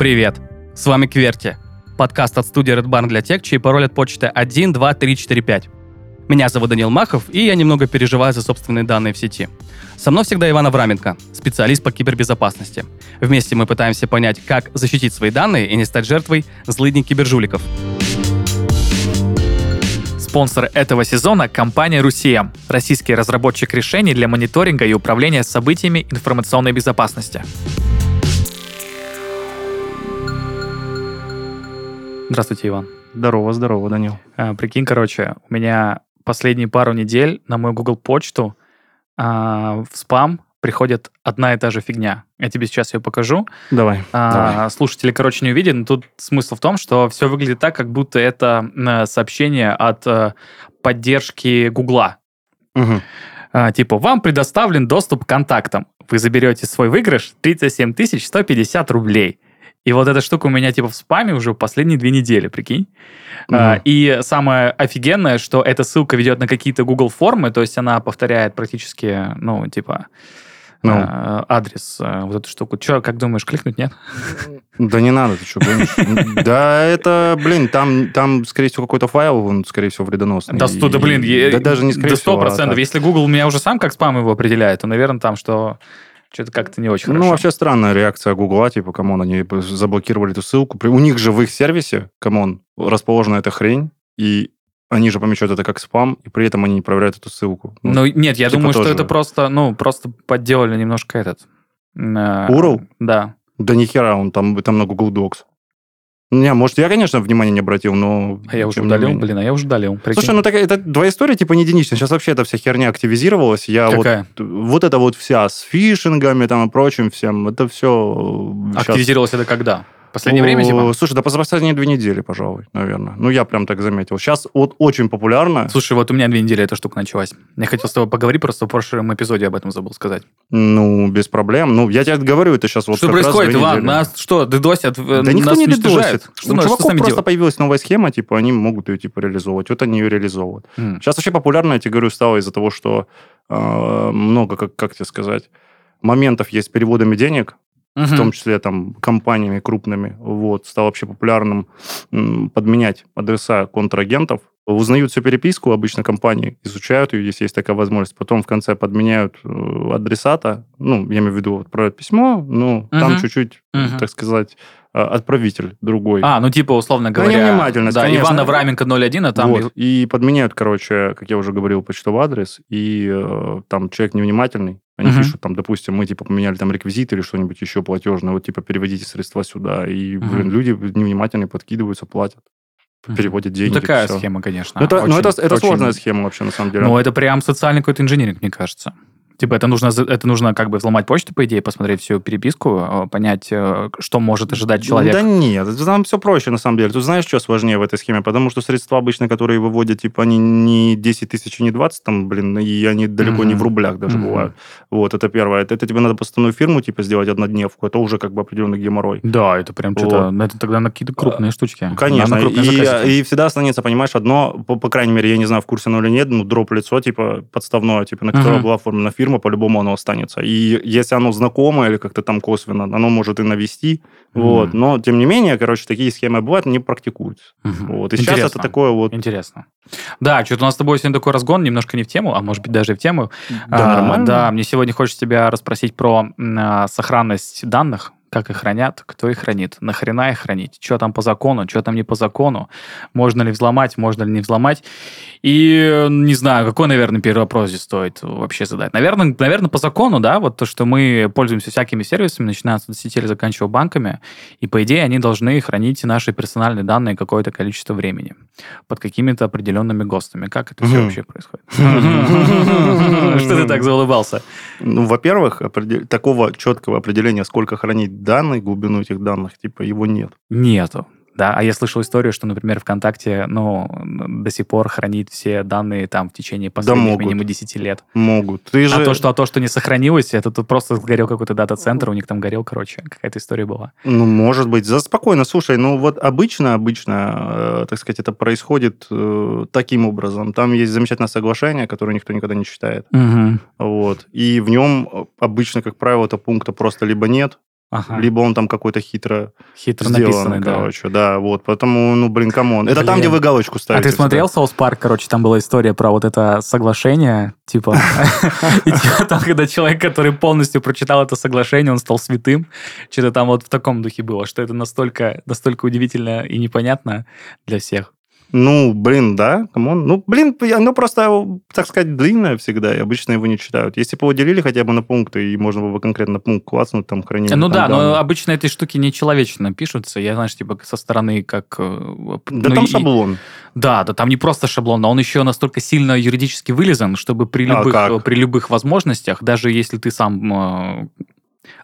Привет! С вами Кверти, подкаст от студии Red Barn для тех, чей пароль от почты 1, 2, 3, 4, 5. Меня зовут Данил Махов, и я немного переживаю за собственные данные в сети. Со мной всегда Иван Авраменко, специалист по кибербезопасности. Вместе мы пытаемся понять, как защитить свои данные и не стать жертвой злыдней кибержуликов. Спонсор этого сезона – компания «Русия» – российский разработчик решений для мониторинга и управления событиями информационной безопасности. Здравствуйте, Иван. Здорово, здорово, Данил. А, прикинь, короче, у меня последние пару недель на мою Google почту а, в спам приходит одна и та же фигня. Я тебе сейчас ее покажу. Давай. А, давай. Слушатели, короче, не увидят, но тут смысл в том, что все выглядит так, как будто это э, сообщение от э, поддержки Гугла. Мгм. А, типа, вам предоставлен доступ к контактам. Вы заберете свой выигрыш 37 150 рублей. И вот эта штука у меня типа в спаме уже последние две недели, прикинь. А, Мгм. и самое офигенное, что эта ссылка ведет на какие-то Google формы, то есть она повторяет практически, ну, типа, Ну. а, адрес, а, вот эту штуку. Че, как думаешь, кликнуть, нет? Да не надо, ты что, гонишь? Да это, блин, там, там, скорее всего, какой-то файл, он, скорее всего, вредоносный. Да, да блин, Да даже не скорее да всего, сто а процентов. так. Если Google меня уже сам как спам его определяет, то, наверное, там что что-то как-то не очень хорошо. Ну, вообще странная реакция Гугла, типа, come on, они заблокировали эту ссылку. У них же в их сервисе, come on, расположена эта хрень, и они же помечают это как спам, и при этом они не проверяют эту ссылку. Ну, Ну, нет, я типа думаю, что тоже. это просто, ну, просто подделали немножко этот. э, URL? Да. Да ни хера, он там, там на Google Docs. Не, может, я, конечно, внимания не обратил, но... А я уже удалил, блин, а я уже удалил. прикинь. Слушай, ну так это твоя история типа не единичная. Сейчас вообще эта вся херня активизировалась. Я вот, Какая? вот это вот вся с фишингами там и прочим всем, это все... Активизировалось это когда? Последнее время, типа? Слушай, да последние две недели, пожалуй, наверное. Ну, я прям так заметил. Сейчас вот очень популярно. Слушай, вот у меня две недели эта штука началась. Я хотел с тобой поговорить, просто в прошлом эпизоде об этом забыл сказать. Ну, без проблем. Ну, я тебе говорю, это сейчас вот что происходит, Иван? Нас что, дедосят? э, Да никто нас не уничтожают? дедосит. Что, У надо- что с чуваков просто делать? появилась новая схема, типа, они могут ее, типа, реализовывать. Вот они ее реализовывают. М. Сейчас вообще популярно, я тебе говорю, стало из-за того, что э, много, как, как тебе сказать, моментов есть с переводами денег, в Мгм. том числе там компаниями крупными. Вот, стало вообще популярным подменять адреса контрагентов. Узнают всю переписку обычно компании, изучают ее, если есть такая возможность. Потом в конце подменяют э, адресата. Ну, я имею в виду, отправят письмо, ну, там Мгм. чуть-чуть, Мгм. так сказать, отправитель другой. А, ну типа, условно Да, говоря... невнимательность, Да, конечно. Иван Авраменко 01, а там... Вот. И подменяют, короче, как я уже говорил, почтовый адрес, и э, там человек невнимательный, они Мгм. пишут, там, допустим, мы, типа, поменяли там реквизиты или что-нибудь еще платежное, вот, типа, переводите средства сюда, и, блин, Мгм. люди невнимательные подкидываются, платят, переводят деньги. Ну, такая схема, конечно. Ну, это, ну, Очень- это, это очень- сложная схема вообще, на самом деле. Ну, это прям социальный какой-то инжиниринг, мне кажется. Типа, это нужно, это нужно как бы взломать почту, по идее, посмотреть всю переписку, э, понять, э, что может ожидать человек. Да нет, там все проще, на самом деле. Тут знаешь, что сложнее в этой схеме? Потому что средства обычно, которые выводят, типа, они не 10 тысяч и не 20, там, блин, и они далеко не в рублях даже Мгм. бывают. Вот, это первое. Это, это тебе надо постановую фирму, типа, сделать однодневку. Это уже как бы определенный геморрой. Да, это прям что-то... Это тогда на какие-то крупные штучки. Конечно, На и, заказики. и всегда останется, понимаешь, одно, по, по крайней мере, я не знаю, в курсе оно или нет, ну, дроп лицо, типа, подставное, типа, на которое Мгм. была оформлена фирма, по-любому оно останется. И если оно знакомое или как-то там косвенно, оно может и навести, Мгм. вот. Но, тем не менее, короче, такие схемы бывают, не практикуются. Мгм. Вот. И сейчас Интересно. это такое вот... Интересно. Да, что-то у нас с тобой сегодня такой разгон, немножко не в тему, а может быть даже и в тему. Да, А, нормально. Да, мне сегодня хочется тебя расспросить про а, сохранность данных, как их хранят, кто их хранит, нахрена их хранить, что там по закону, что там не по закону, можно ли взломать, можно ли не взломать. И не знаю, какой, наверное, первый вопрос здесь стоит вообще задать. Наверное, наверное, по закону, да, вот то, что мы пользуемся всякими сервисами, начиная от или заканчивая банками, и по идее они должны хранить наши персональные данные какое-то количество времени под какими-то определенными ГОСТами. Как это все вообще происходит? Что ты так заулыбался? Ну, во-первых, такого четкого определения, сколько хранить данные, глубину этих данных, типа, его нет. Нету. Да, а я слышал историю, что, например, ВКонтакте, ну, до сих пор хранит все данные там в течение последних могут. минимум 10 лет. Могут. Ты же... А то, что, а то, что не сохранилось, это тут просто сгорел какой-то дата-центр, у них там горел, короче, какая-то история была. Ну, может быть. За спокойно, слушай, ну вот обычно, обычно, э, так сказать, это происходит э, таким образом. Там есть замечательное соглашение, которое никто никогда не читает. Угу. Вот. И в нем э, обычно, как правило, это пункта просто либо нет, Ага. либо он там какой-то хитро Хитро сделанный, написанный, да. короче, да, вот, поэтому, ну, блин, come on. Это там, Блин. где вы галочку А ставите. ты смотрел South Park, короче, там была история про вот это соглашение, типа, и типа там, когда человек, который полностью прочитал это соглашение, он стал святым, что-то там вот в таком духе было, что это настолько, настолько удивительно и непонятно для всех. Ну, блин, да, come on. Ну, блин, оно просто, так сказать, длинное всегда, и обычно его не читают. Если бы его делили хотя бы на пункты, и можно было бы конкретно пункт кликнуть, там, хранение. Ну там да, но данных. обычно эти штуки нечеловечно пишутся, я, знаешь, типа со стороны как... э, Да ну, там и- шаблон. Да, да, там не просто шаблон, но он еще настолько сильно юридически вылезан, чтобы при А любых, как? при любых возможностях, даже если ты сам э,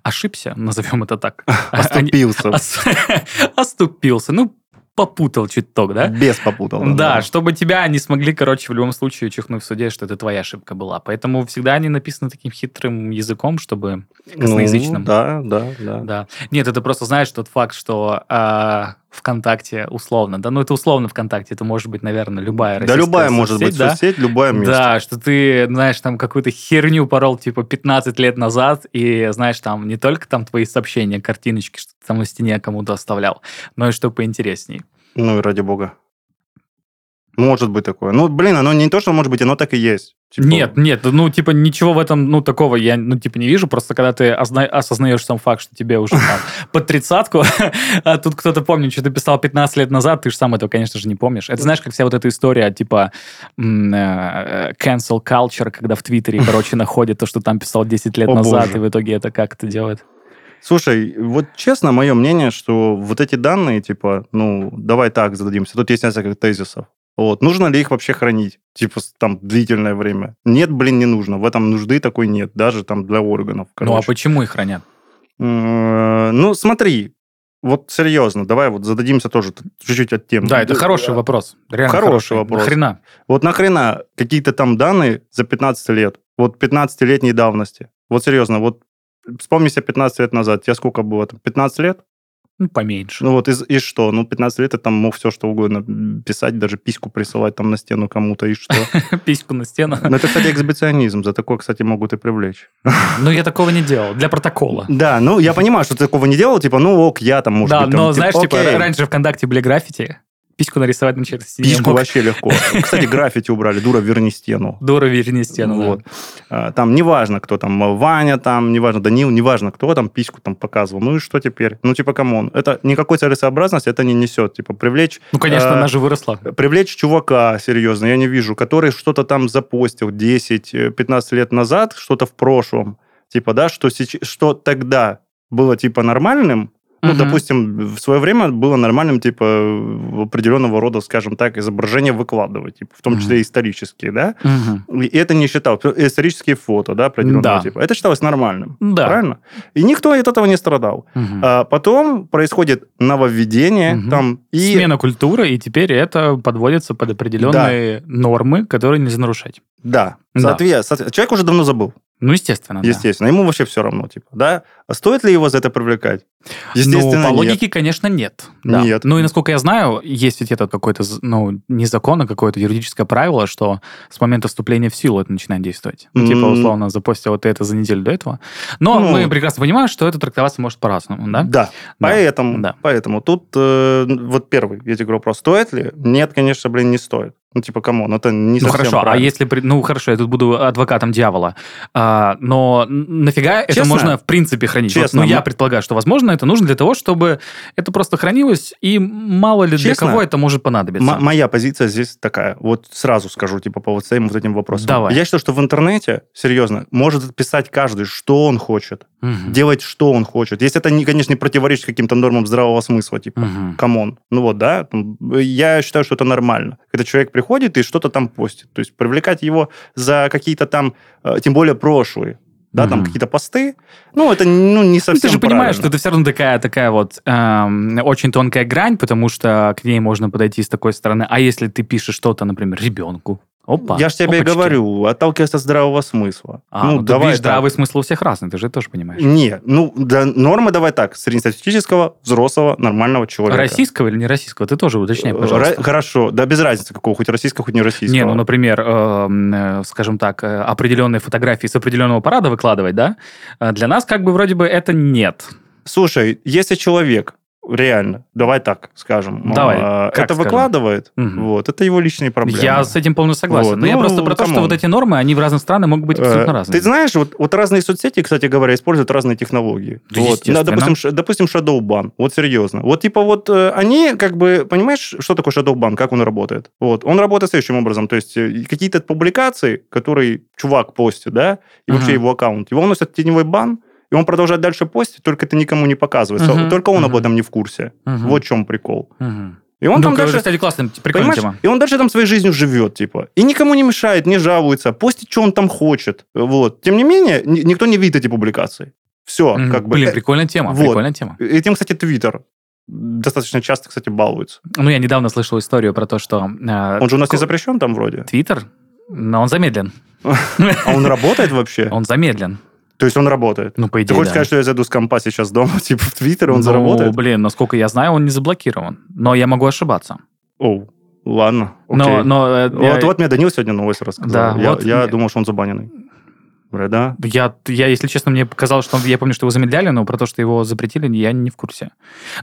ошибся, назовем это так, а- Оступился. ос- оступился, ну, попутал чуток, да? Без попутал. Да, чтобы тебя не смогли, короче, в любом случае чихнуть в суде, что это твоя ошибка была. Поэтому всегда они написаны таким хитрым языком, чтобы косноязычным. Ну, да, да, да. Да. Нет, это просто, знаешь, тот факт, что а, ВКонтакте условно, да, ну это условно ВКонтакте, это может быть, наверное, любая Да любая может соцсеть, быть да? соцсеть, любое место. Да, что ты, знаешь, там какую-то херню порол, типа, 15 лет назад, и, знаешь, там не только там твои сообщения, картиночки, что ты там на стене кому-то оставлял, но и что поинтересней. Ну и ради бога. Может быть такое. Ну, блин, оно не то, что может быть, оно так и есть. Типа, Нет, нет, ну, типа, ничего в этом, ну, такого я, ну, типа, не вижу, просто когда ты озна- осознаешь сам факт, что тебе уже там под тридцатку, а тут кто-то помнит, что ты писал 15 лет назад, ты же сам этого, конечно же, не помнишь. Это знаешь, как вся вот эта история, типа, э, cancel culture, когда в Твиттере, короче, находит то, что там писал 10 лет О, назад, боже. и в итоге это как это делает. Слушай, вот честно, мое мнение, что вот эти данные, типа, ну, давай так зададимся. Тут есть несколько тезисов. Вот. Нужно ли их вообще хранить? Типа, там, длительное время? Нет, блин, не нужно. В этом нужды такой нет. Даже там для органов. Ну, а короче. почему их хранят? Ну, смотри. Вот серьезно, давай вот зададимся тоже чуть-чуть от темы. Да, это хороший вопрос. Реально Хороший вопрос. Нахрена? Вот нахрена какие-то там данные за 15 лет? Вот 15-летней давности. Вот серьезно, вот вспомни себе 15 лет назад. Тебе сколько было? Там, 15 лет? Ну, поменьше. Ну вот и, и что? Ну, 15 лет я там мог все что угодно писать, даже письку присылать там на стену кому-то, и что? Письку на стену. Ну, это, кстати, эксгибиционизм. За такое, кстати, могут и привлечь. Ну, я такого не делал. Для протокола. Да, ну, я понимаю, что ты такого не делал, типа, ну, ок, я там, может Да, быть, там, но знаешь, типа, раньше ВКонтакте были граффити, письку нарисовать на стене. Письку вообще легко. Кстати, граффити убрали. Дура, верни стену. Дура, верни стену, да. Вот. А, Там неважно, кто там, Ваня там, неважно, Данил, неважно, кто там письку там показывал. Ну и что теперь? Ну, типа, come on. Это никакой целесообразности это не несет. Типа, привлечь... Ну, конечно, э, она же выросла. Привлечь чувака, серьезно, я не вижу, который что-то там запостил 10-15 лет назад, что-то в прошлом, типа, да, что, сейчас, что тогда было, типа, нормальным, ну, допустим, в свое время было нормальным, типа, определенного рода, скажем так, изображения выкладывать, типа, в том числе исторические, да, и это не считалось. Исторические фото, да, определенного Да. типа. Это считалось нормальным. Да. Правильно? И никто от этого не страдал. А потом происходит нововведение там и... Смена культуры, и теперь это подводится под определенные нормы, которые нельзя нарушать. Да. Да. Соответственно, человек уже давно забыл, Ну, естественно, да. естественно. Ему вообще все равно, типа, да? А стоит ли его за это привлекать? Естественно, ну, по нет. логике, конечно, нет. Да. Нет. Ну, и насколько я знаю, есть ведь этот какой-то, ну, не закон, а какое-то юридическое правило, что с момента вступления в силу это начинает действовать. Ну, типа, М. условно, запостил ты это за неделю до этого. Но Ну. мы прекрасно понимаем, что это трактоваться может по-разному, да? Да, поэтому, да. поэтому тут э, вот первый, я тебе говорю, вопрос, стоит ли? Нет, конечно, блин, не стоит. Ну, типа, come on, это не Ну совсем хорошо, а правильно. если... при- Ну хорошо, я тут буду адвокатом дьявола. А, но нафига это Честно? можно в принципе хранить? Вот, Честно, ну я предполагаю, что возможно это нужно для того, чтобы это просто хранилось, и мало ли для Честно? кого это может понадобиться. М- моя позиция здесь такая. Вот сразу скажу, типа, по вот своим вот этим вопросам. Давай. Я считаю, что в интернете, серьезно, может писать каждый, что он хочет. Мгм. Делать, что он хочет. Если это, не, конечно, не противоречит каким-то нормам здравого смысла, типа, come on. Ну вот, да, я считаю, что это нормально. Когда человек приходит и что-то там постит. То есть привлекать его за какие-то там, э, тем более прошлые, да, там Мгм. какие-то посты, ну, это ну, не Ну, совсем ты же понимаешь, что это все равно такая, такая вот эм, очень тонкая грань, потому что к ней можно подойти с такой стороны. А если ты пишешь что-то, например, ребенку? Опа. Я же тебе опачки. говорю, отталкиваясь от здравого смысла. А, ну, ну, давай видишь, так. здравый смысл у всех разный, ты же тоже понимаешь. Не, ну, да, нормы давай так, среднестатистического, взрослого, нормального человека. Российского или не российского? Ты тоже уточняй, Э, пожалуйста. ра- Хорошо, да без разницы какого, хоть российского, хоть не российского. Не, ну, например, эм, э, скажем так, э, определенные фотографии с определенного парада выкладывать, да? Для нас как бы вроде бы это нет. Слушай, если человек реально, давай так скажем, Давай, а, это скажем? выкладывает, Мгм. вот, это его личные проблемы. Я с этим полностью согласен. Вот, Но я ну, просто про то, что вот эти нормы, они в разных странах могут быть абсолютно Э, разные. Ты знаешь, вот, вот разные соцсети, кстати говоря, используют разные технологии. Да, вот. Да, допустим, допустим, Shadowban. Вот серьезно. Вот типа вот э, они как бы, понимаешь, что такое Shadowban, как он работает? Вот. Он работает следующим образом. То есть э, какие-то публикации, которые чувак постит, да, и вообще Мгм. его аккаунт, его носят теневой бан, и он продолжает дальше постить, только это никому не показывается. Мгм. Только он об Мгм. этом не в курсе. Мгм. Вот в чем прикол. Мгм. И он ну, там дальше... кстати, классная, прикольная тема. И он дальше там своей жизнью живет, типа. И никому не мешает, не жалуется, постит, что он там хочет. Вот. Тем не менее, ни- никто не видит эти публикации. Все, Мгм. как бы. Блин, Э, прикольная тема, вот. прикольная тема. Этим, кстати, Твиттер достаточно часто, кстати, балуется. Ну, я недавно слышал историю про то, что... э, Он же у нас не ко- запрещен там вроде. Твиттер, но он замедлен. А он работает вообще? Он замедлен. То есть он работает? Ну, по Ты идее, хочешь да. сказать, что я зайду с компа сейчас дома, типа в Твиттер, он Ну, заработает? блин, насколько я знаю, он не заблокирован. Но я могу ошибаться. Оу, ладно, Но, окей. но э, Вот, я- вот мне Данил сегодня новость рассказал. Да, я, вот я мне- думал, что он забаненный. Говорю, да? Я, я, если честно, мне показалось, что он, я помню, что его замедляли, но про то, что его запретили, я не в курсе.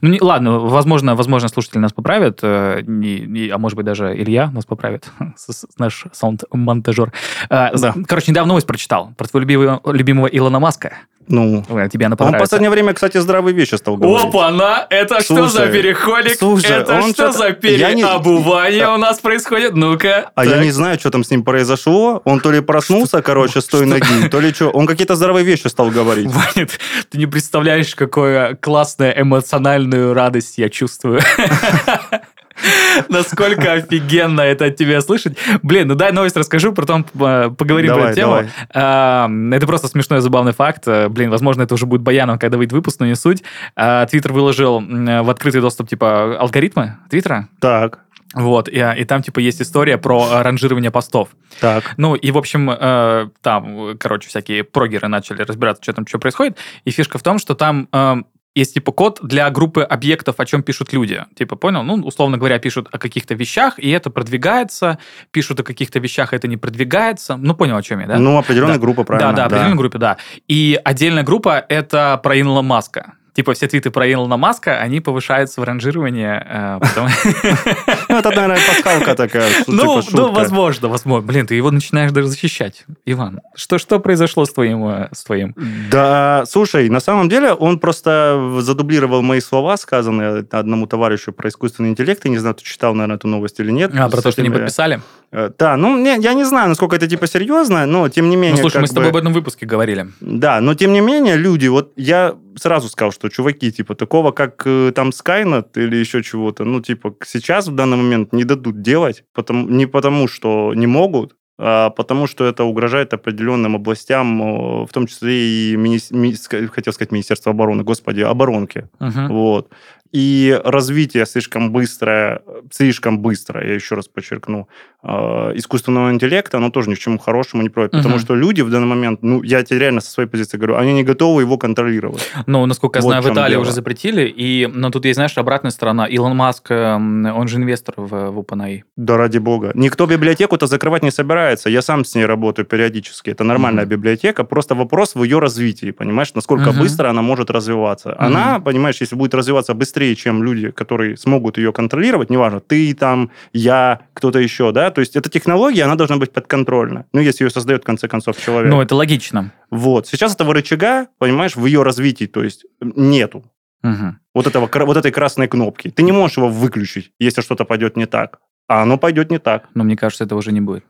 Ну, не, ладно, возможно, возможно, слушатели нас поправят, э, не- не- а может быть, даже Илья нас поправит, наш саунд-монтажер. Э, Да. Короче, недавно новость прочитал про твоего любимого, любимого Илона Маска. Ну, Ой, тебе она он в понравится. последнее время, кстати, здравые вещи стал говорить. Опа-на! Это что за Слушай, переходик? слушай, это он что за я не- переобувание у нас происходит? Ну-ка. А я так. не знаю, что там с ним произошло. Он то ли проснулся, короче, с той что? ноги, то ли что. Он какие-то здоровые вещи стал говорить. Ваня, ты- ты не представляешь, какую классную эмоциональную радость я чувствую. Насколько офигенно это от тебя слышать. Блин, ну дай новость расскажу, потом э, поговорим про эту тему. давай. А, Это просто смешной, забавный факт. Э, Блин, возможно, это уже будет баяном, когда выйдет выпуск, но не суть. А, Твиттер выложил в открытый доступ, типа, алгоритмы Твиттера. Так, Вот, и, и там, типа, есть история про э, ранжирование постов. так. Ну, и, в общем, э, там, э, короче, всякие прогеры начали разбираться, что там, что происходит. И фишка в том, что там э, есть, типа, код для группы объектов, о чем пишут люди. Типа, понял? Ну, условно говоря, пишут о каких-то вещах, и это продвигается. Пишут о каких-то вещах, это не продвигается. Ну, понял, о чем я, да? Ну, определенная Да. группа, правильно. Да, да, определенной группе, да. И отдельная группа — это про Илона Маска. Типа все твиты про Илона Маска, они повышаются в ранжировании. э, Ну, это, наверное, пасхалка такая, Ну, типа, ну, возможно, возможно. Блин, ты его начинаешь даже защищать. Иван, что, произошло с твоим, э, с твоим? Да, слушай, на самом деле он просто задублировал мои слова, сказанные одному товарищу про искусственный интеллект. Я не знаю, ты читал, наверное, эту новость или нет. А, про то, что не подписали? э, Да, ну, я не знаю, насколько это, типа, серьезно, но, тем не менее... Ну, слушай, мы с тобой об этом выпуске говорили. Да, но тем не менее, люди, вот я сразу сказал, что чуваки, типа, такого, как э, там Skynet или еще чего-то, ну, типа, сейчас в данный момент не дадут делать, потому, не потому, что не могут, а потому что это угрожает определенным областям, э, в том числе и, мини- ми- хотел сказать, Министерство обороны, господи, оборонки. Мгм. Вот. И развитие слишком быстрое, слишком быстро, я еще раз подчеркну, э, искусственного интеллекта, оно тоже ни к чему хорошему не приводит. Потому Мгм. что люди в данный момент, ну, я тебе реально со своей позиции говорю, они не готовы его контролировать. Ну, насколько я Вот знаю, в в Италии дело. уже запретили, и, но тут есть, знаешь, обратная сторона. Илон Маск, эм, он же инвестор в, в OpenAI. Да ради бога. Никто библиотеку-то закрывать не собирается. Я сам с ней работаю периодически. Это нормальная Мгм. библиотека. Просто вопрос в ее развитии, понимаешь, насколько Мгм. быстро она может развиваться. Она, понимаешь, если будет развиваться быстрее, чем люди, которые смогут ее контролировать, неважно, ты там, я, кто-то еще, да, то есть эта технология, она должна быть подконтрольна. Ну, если ее создает, в конце концов, человек. Ну, это логично. Вот. Сейчас этого рычага, понимаешь, в ее развитии, то есть нету. Мгм. Вот, этого, вот этой красной кнопки. Ты не можешь его выключить, если что-то пойдет не так. А оно пойдет не так. Но мне кажется, этого уже не будет.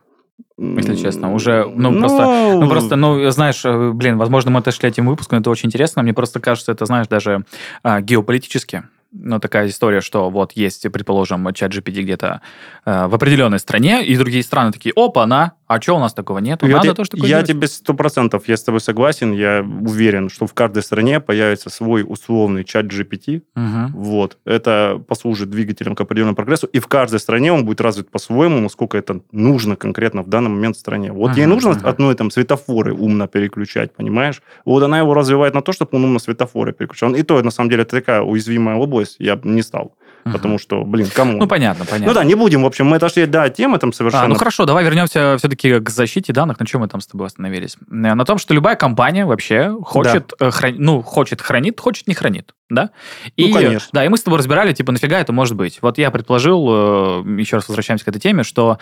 Если честно, уже, ну, просто- Ну, просто, ну, знаешь, э, блин, возможно, мы отошли этим выпуском, это очень интересно. Мне просто кажется, это, знаешь, даже а, геополитически. Ну, такая история, что вот есть, предположим, чат GPT где-то э, в определенной стране, и другие страны такие, опа, на, а что у нас такого нету? Я, Надо тоже такое я делать». тебе сто процентов, я с тобой согласен, я уверен, что в каждой стране появится свой условный чат GPT, Мгм. вот, это послужит двигателем к определенному прогрессу, и в каждой стране он будет развит по-своему, насколько это нужно конкретно в данный момент в стране. Вот ей Ага, нужно ага. одной там светофоры умно переключать, понимаешь? Вот она его развивает на то, чтобы он умно светофоры переключал. И то, на самом деле, это такая уязвимая область, я бы не стал Мгм. потому что, блин, кому? Ну, понятно, понятно. Ну да, не будем, в общем, мы отошли, да, от темы там совершенно. А, ну хорошо, давай вернемся все-таки к защите данных. На чем мы там с тобой остановились? Э, На том, что любая компания вообще хочет, э, хран- ну, хочет хранит, хочет не хранит, да? И, Ну, конечно. Да, и мы с тобой разбирали, типа, нафига это может быть. Вот я предположил, э, еще раз возвращаемся к этой теме, что,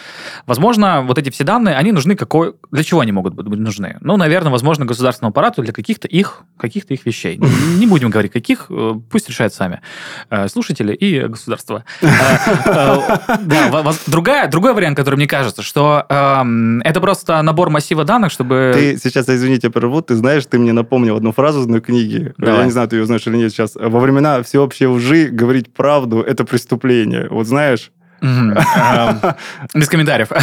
возможно, вот эти все данные, они нужны какой... Для чего они могут быть нужны? Ну, наверное, возможно, государственному аппарату для каких-то их, каких-то их вещей. Не будем говорить, каких, э, пусть решают сами э, слушатели и государство. Другая, другой вариант, который мне кажется, что эм, это просто набор массива данных, чтобы... Ты сейчас, извините, прерву, ты знаешь, ты мне напомнил одну фразу из одной книги. Я не знаю, ты ее знаешь или нет сейчас. Во времена всеобщей лжи говорить правду – это преступление. Вот знаешь? Эм, Без комментариев.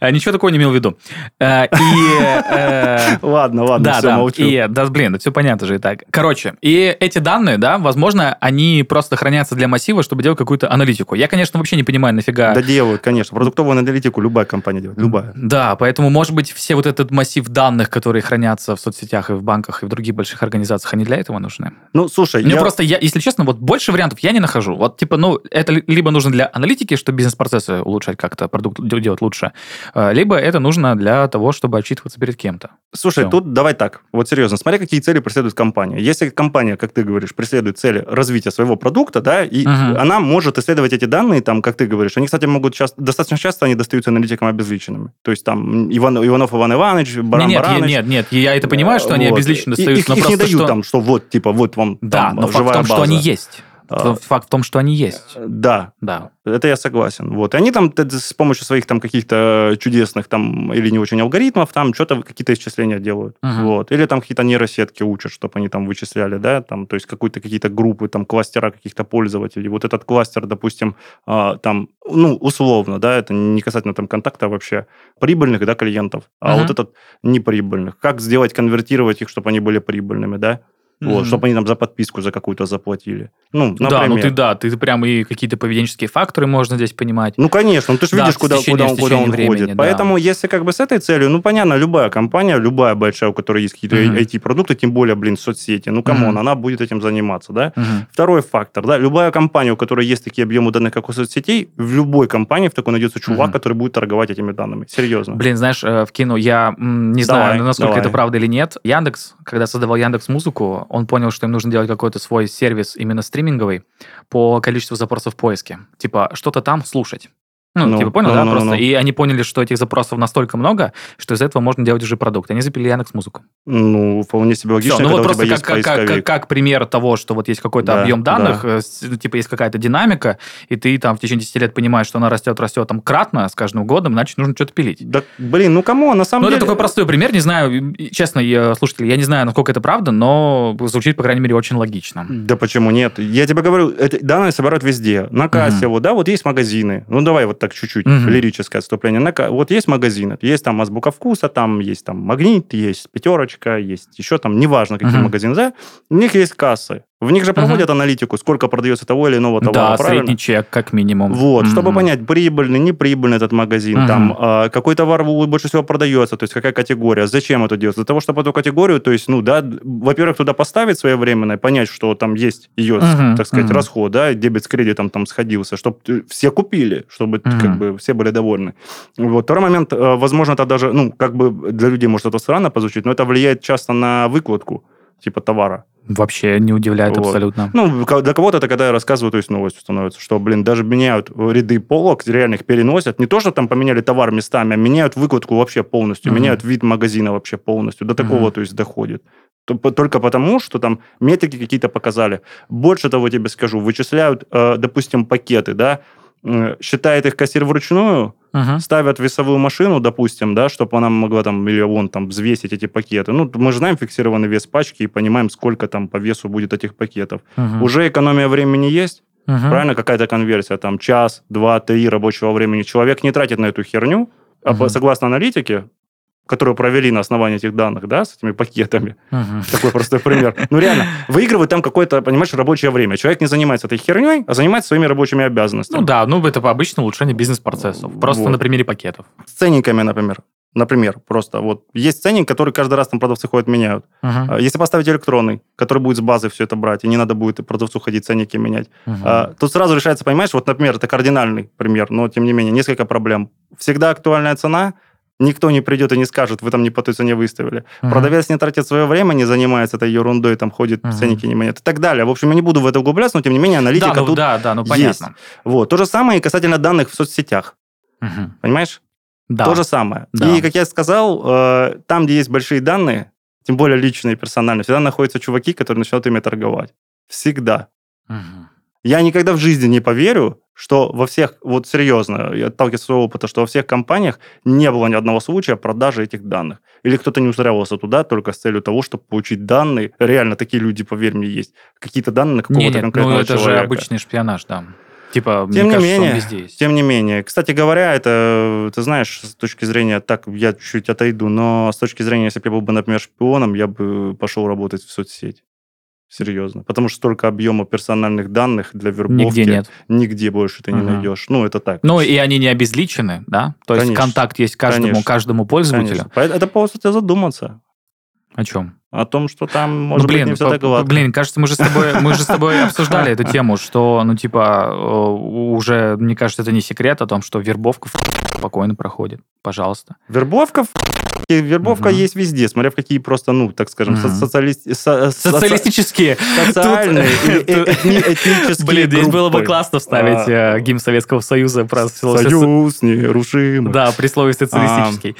Э, Ничего такого не имел в виду. Э, э, Ладно, ладно, Да, все, молчу. да, блин, да все понятно же и так. Короче, и эти данные, да, возможно, они просто хранятся для массива, чтобы делать какую-то аналитику. Я, конечно, вообще не понимаю, нафига... Да делают, конечно. Продуктовую аналитику любая компания делает. Любая. Да, поэтому, может быть, все вот этот массив данных, которые хранятся в соцсетях и в банках и в других больших организациях, они для этого нужны? Ну, слушай, Мне я... просто, я, если честно, вот больше вариантов я не нахожу. Вот, типа, ну, это ли- либо нужно для аналитики, чтобы бизнес-процессы улучшать как-то, продукт де- делать лучше, э, либо это нужно для того, чтобы отчитываться перед кем-то. Слушай, Всё. тут давай так. Вот серьезно, смотри, какие цели преследует компания. Если компания, как ты говоришь, преследует цели развития своего продукта, да, и Мгм. она может исследовать эти данные, там, как ты говоришь, они, кстати, могут часто, достаточно часто они достаются аналитикам обезличенными. То есть там Иван, Иванов Иван Иванович, Баран Не, нет, Бараныч. нет, нет, я это понимаю, что они Вот. обезлично достаются, Их, но их не просто дают что- там, что вот, типа, вот вам Да, там, но факт в живая том, что база. они есть. А, Факт в том, что они есть. Да, Да. это я согласен. Вот. И они там с помощью своих там каких-то чудесных там или не очень алгоритмов там что-то, какие-то исчисления делают. Мгм. Вот. Или там какие-то нейросетки учат, чтобы они там вычисляли, да, там, то есть какую-то какие-то группы, там, кластера каких-то пользователей. Вот этот кластер, допустим, а, там, ну, условно, да, это не касательно там контакта вообще, прибыльных, да, клиентов, а Мгм. вот этот неприбыльных. Как сделать, конвертировать их, чтобы они были прибыльными, да? Вот, Мгм. чтобы они там за подписку за какую-то заплатили. Ну, например. Да, ну ты да, ты прям и какие-то поведенческие факторы можно здесь понимать. Ну, конечно, ну, ты же Да, видишь, в куда, течение- куда, в он, куда он времени, ходит. да. Поэтому, если как бы с этой целью, ну, понятно, любая компания, любая большая, у которой есть какие-то Мгм. IT-продукты, тем более, блин, соцсети, ну, come on, Мгм. она будет этим заниматься, да? Мгм. Второй фактор, да, любая компания, у которой есть такие объемы данных, как у соцсетей, в любой компании в такой найдется чувак, Мгм. который будет торговать этими данными. Серьезно. Блин, знаешь, э, вкину, я м, не Давай, знаю, насколько давай. это правда или нет. Яндекс, когда создавал Яндекс Музыку, он понял, что им нужно делать какой-то свой сервис именно стриминговый по количеству запросов в поиске. Типа, что-то там слушать. Ну, Ну, типа, понял, ну, да, ну, ну, просто. ну. И они поняли, что этих запросов настолько много, что из этого можно делать уже продукт. Они запили Яндекс Музыку. Ну, вполне себе логично, Всё, ну когда вот у просто тебя как, есть как, как, поисковик. как пример того, что вот есть какой-то Да, объем данных, да. э, ну, типа есть какая-то динамика, и ты там в течение 10 лет понимаешь, что она растет, растет там кратно с каждым годом, значит, нужно что-то пилить. Да, блин, ну кому, на самом Ну, деле... это такой простой пример, не знаю, честно, я, слушатели, я не знаю, насколько это правда, но звучит, по крайней мере, очень логично. Да почему нет? Я тебе говорю, эти данные собирают везде. На кассе, вот, да, вот есть магазины. Ну, давай вот так чуть-чуть, Мгм. лирическое отступление. На Вот есть магазины, есть там азбука вкуса, там есть там магнит, есть пятерочка, есть еще там, неважно, какие Мгм. магазины, да, у них есть кассы. В них же проводят аналитику, сколько продается того или иного товара, да, правильно? средний чек, как минимум. Вот, чтобы Мгм. понять, прибыльный, неприбыльный этот магазин, Мгм. там, а, какой товар больше всего продается, то есть какая категория, зачем это делать? Для того, чтобы эту категорию, то есть, ну, да, во-первых, туда поставить своевременно, понять, что там есть ее, Мгм, так сказать, мгм. расход, да, дебет с кредитом там сходился, чтобы все купили, чтобы Мгм. как бы все были довольны. Вот. Второй момент, э, возможно, это даже, ну, как бы для людей может это странно позвучит, но это влияет часто на выкладку, типа товара. Вообще не удивляет Вот. абсолютно. Ну, для кого-то это, когда я рассказываю, то есть новостью становится, что, блин, даже меняют ряды полок, реально их переносят. Не то, что там поменяли товар местами, а меняют выкладку вообще полностью, Мгм. меняют вид магазина вообще полностью. До такого, Мгм. то есть, доходит. Только потому, что там метрики какие-то показали. Больше того тебе скажу, вычисляют, э, допустим, пакеты, да, считает их кассир вручную, Мгм. ставят весовую машину, допустим, да, чтобы она могла там, или он там взвесить эти пакеты. Ну, мы же знаем фиксированный вес пачки и понимаем, сколько там по весу будет этих пакетов. Мгм. Уже экономия времени есть, Мгм. правильно, какая-то конверсия, там час, два, три рабочего времени. Человек не тратит на эту херню, Мгм. согласно аналитике, которую провели на основании этих данных, да, с этими пакетами, Мгм. такой простой пример. Ну, реально, выигрывает там какое-то, понимаешь, рабочее время. Человек не занимается этой херней, а занимается своими рабочими обязанностями. Ну да, ну это обычно улучшение бизнес-процессов. Просто Вот. на примере пакетов. С ценниками, например. Например, просто вот есть ценник, который каждый раз там продавцы ходят, меняют. А Если поставить электронный, который будет с базы все это брать, и не надо будет продавцу ходить ценники менять, а, тут сразу решается, понимаешь, вот, например, это кардинальный пример, но тем не менее, несколько проблем. Всегда актуальная цена, никто не придет и не скажет, вы там не по той цене выставили. Мгм. Продавец не тратит свое время, не занимается этой ерундой, там ходит, Мгм. ценники не меняет и так далее. В общем, я не буду в это углубляться, но тем не менее аналитика да, ну, тут да, да, ну есть. понятно. Вот. То же самое и касательно данных в соцсетях. Мгм. Понимаешь? Да. То же самое. Да. И, как я сказал, э, там, где есть большие данные, тем более личные, персональные, всегда находятся чуваки, которые начинают ими торговать. Всегда. Мгм. Я никогда в жизни не поверю, что во всех, вот серьезно, я отталкиваюсь от своего опыта, что во всех компаниях не было ни одного случая продажи этих данных. Или кто-то не устраивался туда только с целью того, чтобы получить данные. Реально, такие люди, поверь мне, есть. Какие-то данные на какого-то Нет, ну конкретного это же человека. обычный шпионаж, да. Типа, Тем мне не кажется, он менее, везде есть. Тем не менее, кстати говоря, это, ты знаешь, с точки зрения, так я чуть-чуть отойду, но с точки зрения, если бы я был бы, например, шпионом, я бы пошел работать в соцсеть. Серьезно. Потому что столько объема персональных данных для вербовки Нигде нет. нигде больше ты не Ага. найдешь. Ну, это так. Ну, и они не обезличены, да? То есть Конечно. контакт есть каждому, Конечно. каждому пользователю. Конечно. Это повод кстати, задуматься О чем? о том, что там, может ну, блин, быть, не все так гладко. блин, кажется, мы же с тобой, мы же с тобой обсуждали эту тему, что, ну, типа, э, уже, мне кажется, это не секрет о том, что вербовка спокойно проходит. Пожалуйста. Вербовка, в- и вербовка Мгм. есть везде, смотря в какие просто, ну, так скажем, со- Мгм. социалисти- со- со- Социалистические. социальные Тут- этни- этнические Блин, здесь было бы группы. классно вставить А. э, гимн Советского Союза про Союз нерушимый. Да, при слове социалистический.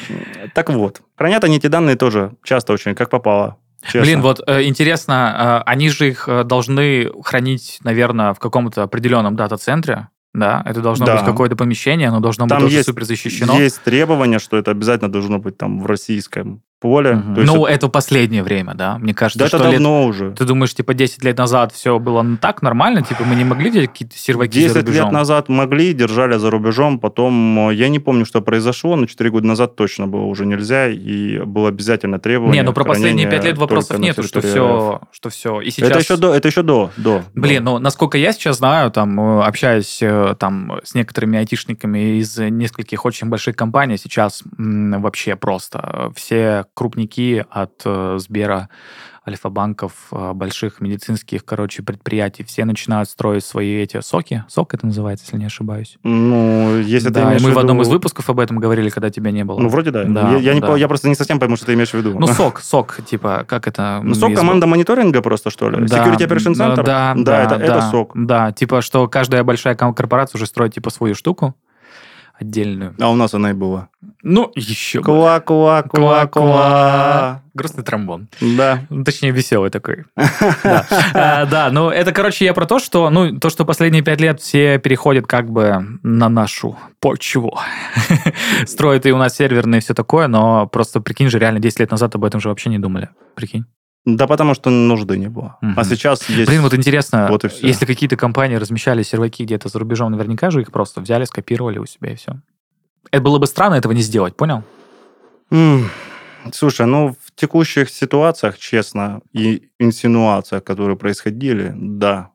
Так вот, хранят они эти данные тоже часто очень, как попало. честно. Блин, вот э, интересно, э, они же их должны хранить, наверное, в каком-то определенном дата-центре, да? Это должно Да. быть какое-то помещение, оно должно Там быть тоже есть- супер защищено. Есть требования, что это обязательно должно быть там в российском поле. Мгм. То есть Ну, это- это последнее время, да? Мне кажется, да это что лет- давно уже. Ты думаешь, типа, 10 лет назад все было так нормально? Типа, мы не могли взять какие-то серваки 10 за рубежом? лет назад могли, держали за рубежом, потом, э, я не помню, что произошло, но 4 года назад точно было уже нельзя, и было обязательно требование Не, ну про последние хранения 5 лет вопросов нету, что все, что все. И сейчас... Это еще до, это еще до, до. Блин, до. ну, насколько я сейчас знаю, там, э, общаясь э, там с некоторыми айтишниками из нескольких очень больших компаний, сейчас м, вообще просто все крупники от э, Сбера, Альфа-банков, э, больших медицинских, короче, предприятий, все начинают строить свои эти соки. Сок это называется, если не ошибаюсь. Ну, если ты да, и имеешь мы в в одном виду- из выпусков об этом говорили, когда тебя не было. Ну, вроде да. Да, я, я не да. я просто не совсем пойму, что ты имеешь в виду. Ну, сок, сок, типа, как это? Ну, СОК из- команда мониторинга просто, что ли? Да, Security Operation да, Center? Да, да, это, да, это СОК. Да, типа, что каждая большая корпорация уже строит, типа, свою штуку отдельную. А у нас она и была. Ну, еще. Ква, ква, ква, ква. Грустный тромбон. Да. Ну, Точнее, веселый такой. Да, А, Да, ну, это, короче, я про то, что, ну, то, что последние пять лет все переходят как бы на нашу почву. Строят и у нас серверные и все такое, но просто, прикинь же, реально 10 лет назад об этом же вообще не думали. Прикинь. Да потому что нужды не было. Мгм. А сейчас есть... Блин, вот интересно, Вот если какие-то компании размещали серваки где-то за рубежом, наверняка же их просто взяли, скопировали у себя и все. Это было бы странно этого не сделать, понял? Слушай, ну в текущих ситуациях, честно, и инсинуациях, которые происходили, да,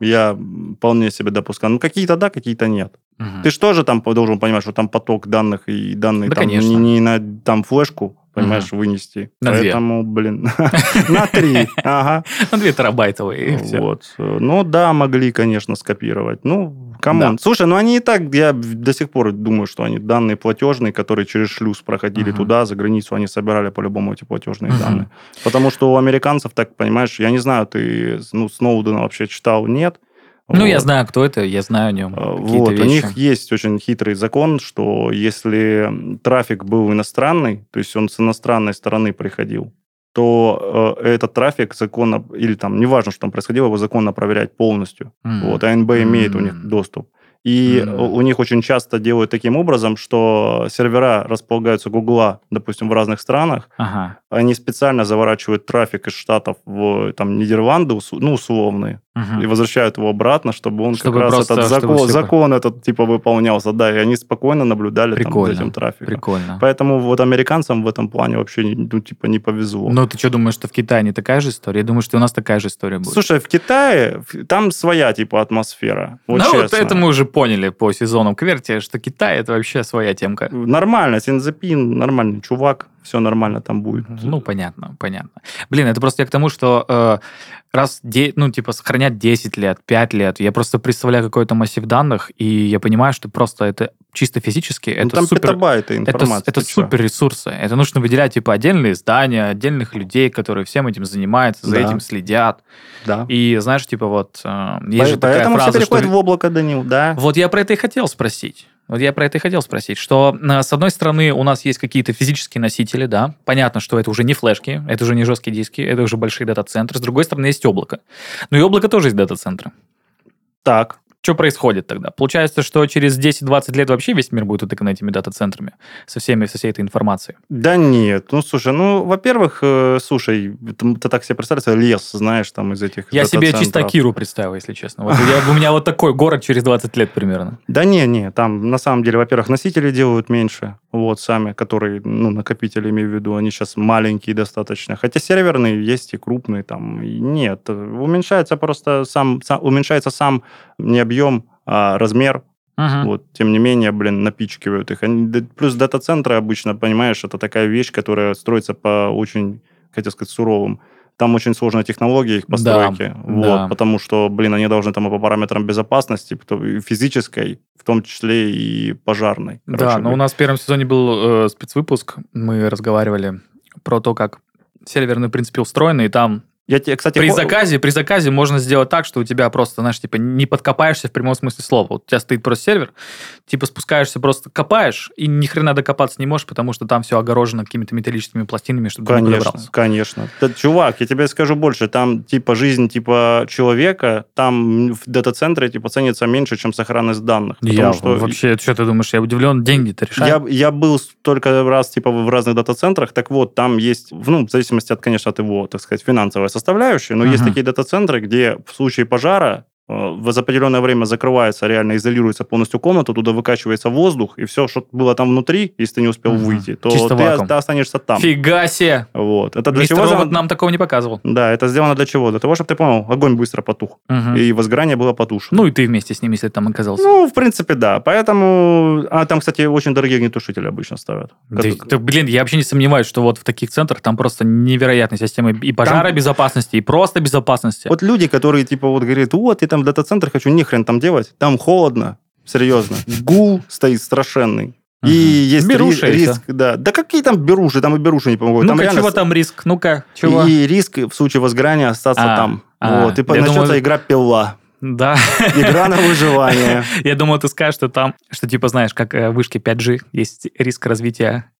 я вполне себе допускаю. Ну, какие-то да, какие-то нет. Ты же тоже там должен понимать, что там поток данных и данные Да, там конечно. не, не на там флешку, понимаешь, вынести. На две. Поэтому, блин, на три. Ага. Ну, 2 терабайтовые, и все. Вот. Ну да, могли, конечно, скопировать. Ну, come on. Да. Слушай, ну они и так, я до сих пор думаю, что они данные платежные, которые через шлюз проходили туда, за границу, они собирали по-любому эти платежные данные. Потому что у американцев, так понимаешь, я не знаю, ты ну, Сноудена вообще читал, нет? Ну, я Вот. знаю, кто это, я знаю о нем А, Вот, у вещи. них есть очень хитрый закон, что если трафик был иностранный, то есть он с иностранной стороны приходил, то э, этот трафик законно, или там, неважно, что там происходило, его законно проверять полностью. М. Вот, АНБ имеет у них доступ. И М. у них очень часто делают таким образом, что сервера располагаются Гугла, допустим, в разных странах, Ага. они специально заворачивают трафик из Штатов в там, Нидерланды, ну, условные, Мгм. и возвращают его обратно, чтобы он Чтобы как раз этот закон, всё- закон этот типа выполнялся, да, и они спокойно наблюдали там Прикольно. за этим трафиком. Прикольно. Поэтому вот американцам в этом плане вообще ну, типа не повезло. Ну, ты что, думаешь, что в Китае не такая же история? Я думаю, что у нас такая же история будет. Слушай, в Китае там своя типа атмосфера. Вот ну, вот это мы уже поняли по сезонам Кверти, что Китай это вообще своя темка. Нормально, Синзапин, нормальный чувак, все нормально там будет. Ну, понятно, понятно. Блин, это просто я к тому, что э, раз, де, ну, типа, сохранять 10 лет, 5 лет, я просто представляю какой-то массив данных, и я понимаю, что просто это чисто физически, Ну, это там супер... петабайты Это, информации. это чё? супер ресурсы. Это нужно выделять типа отдельные здания, отдельных людей, которые всем этим занимаются, за Да. этим следят. Да. И знаешь, типа вот э, есть же По- такая Поэтому все фраза, что в облако, Данил, да. вот я про это и хотел спросить. Вот я про это и хотел спросить, что э, с одной стороны у нас есть какие-то физические носители, да, понятно, что это уже не флешки, это уже не жесткие диски, это уже большие дата-центры. С другой стороны есть облако. Ну и облако тоже есть дата-центры. Так. Что происходит тогда? Получается, что через 10-20 лет вообще весь мир будет утыкан этими дата-центрами со, всеми, со всей этой информацией. Да нет, ну слушай, ну, во-первых, э, слушай, ты, ты так себе представляешь, лес, знаешь, там из этих Я себе чисто. Киру представил, если честно. Вот я- у меня вот такой город через 20 лет примерно. Да не, не, там на самом деле, во-первых, носители делают меньше, вот, сами, которые, ну, накопители, имею в виду, они сейчас маленькие достаточно. Хотя серверные есть и крупные там. Нет, уменьшается просто сам, сам- уменьшается сам не объем, а размер. Мгм. Вот, тем не менее, блин, напичкивают их. Они- да, плюс дата-центры обычно, понимаешь, это такая вещь, которая строится по очень, хотел сказать, суровым. Там очень сложная технология их постройки. вот, да. Потому что, блин, они должны там по параметрам безопасности, физической, в том числе и пожарной. Да, короче но у нас в первом сезоне был э, спецвыпуск. Мы разговаривали про то, как серверные, в принципе, устроены, и там Я тебе, кстати, при заказе, при заказе можно сделать так, что у тебя просто, знаешь, типа не подкопаешься в прямом смысле слова. Вот у тебя стоит просто сервер, типа спускаешься, просто копаешь, и ни хрена докопаться не можешь, потому что там все огорожено какими-то металлическими пластинами, чтобы ты не Конечно, подобрался. конечно. Да, чувак, я тебе скажу больше. Там, типа, жизнь, типа, человека, там в дата-центре, типа, ценится меньше, чем сохранность данных. Я что вообще, что ты думаешь, я удивлен, деньги-то решают? Я, я был только раз типа в разных дата-центрах, так вот, там есть, ну, в зависимости от, конечно, от его, так сказать, финансовой составляющей, но есть Мгм. такие дата-центры, где в случае пожара в за определенное время закрывается, реально изолируется полностью комната, туда выкачивается воздух, и все, что было там внутри, если ты не успел Мгм. выйти, то Чисто ты, вакуум. ты останешься там. Фига себе! Вот. Это для Мистер чего? Робот нам такого не показывал. Да, это сделано для чего? Для того, чтобы ты понял, огонь быстро потух, Мгм. и возгорание было потушено. Ну и ты вместе с ним, если там оказался. Ну, в принципе, да. Поэтому... А там, кстати, очень дорогие огнетушители обычно ставят. Да, Как- да, блин, я вообще не сомневаюсь, что вот в таких центрах там просто невероятные системы и пожара безопасности, и просто безопасности. Вот люди, которые типа вот говорят, вот, я там в дата-центр хочу, ни хрен там делать, там холодно, серьезно. Гул стоит страшенный. И Мгм. есть Беруши ри- и риск, да. Да какие там беруши, там и беруши не помогут. Ну-ка, реально чего там риск? Ну-ка, чего? И риск в случае возгорания остаться А, там. а, вот. И начнется думаю- игра пила. Да. Игра на выживание. Я думал, ты скажешь, что там, что типа, знаешь, как э, вышки 5G, есть риск развития.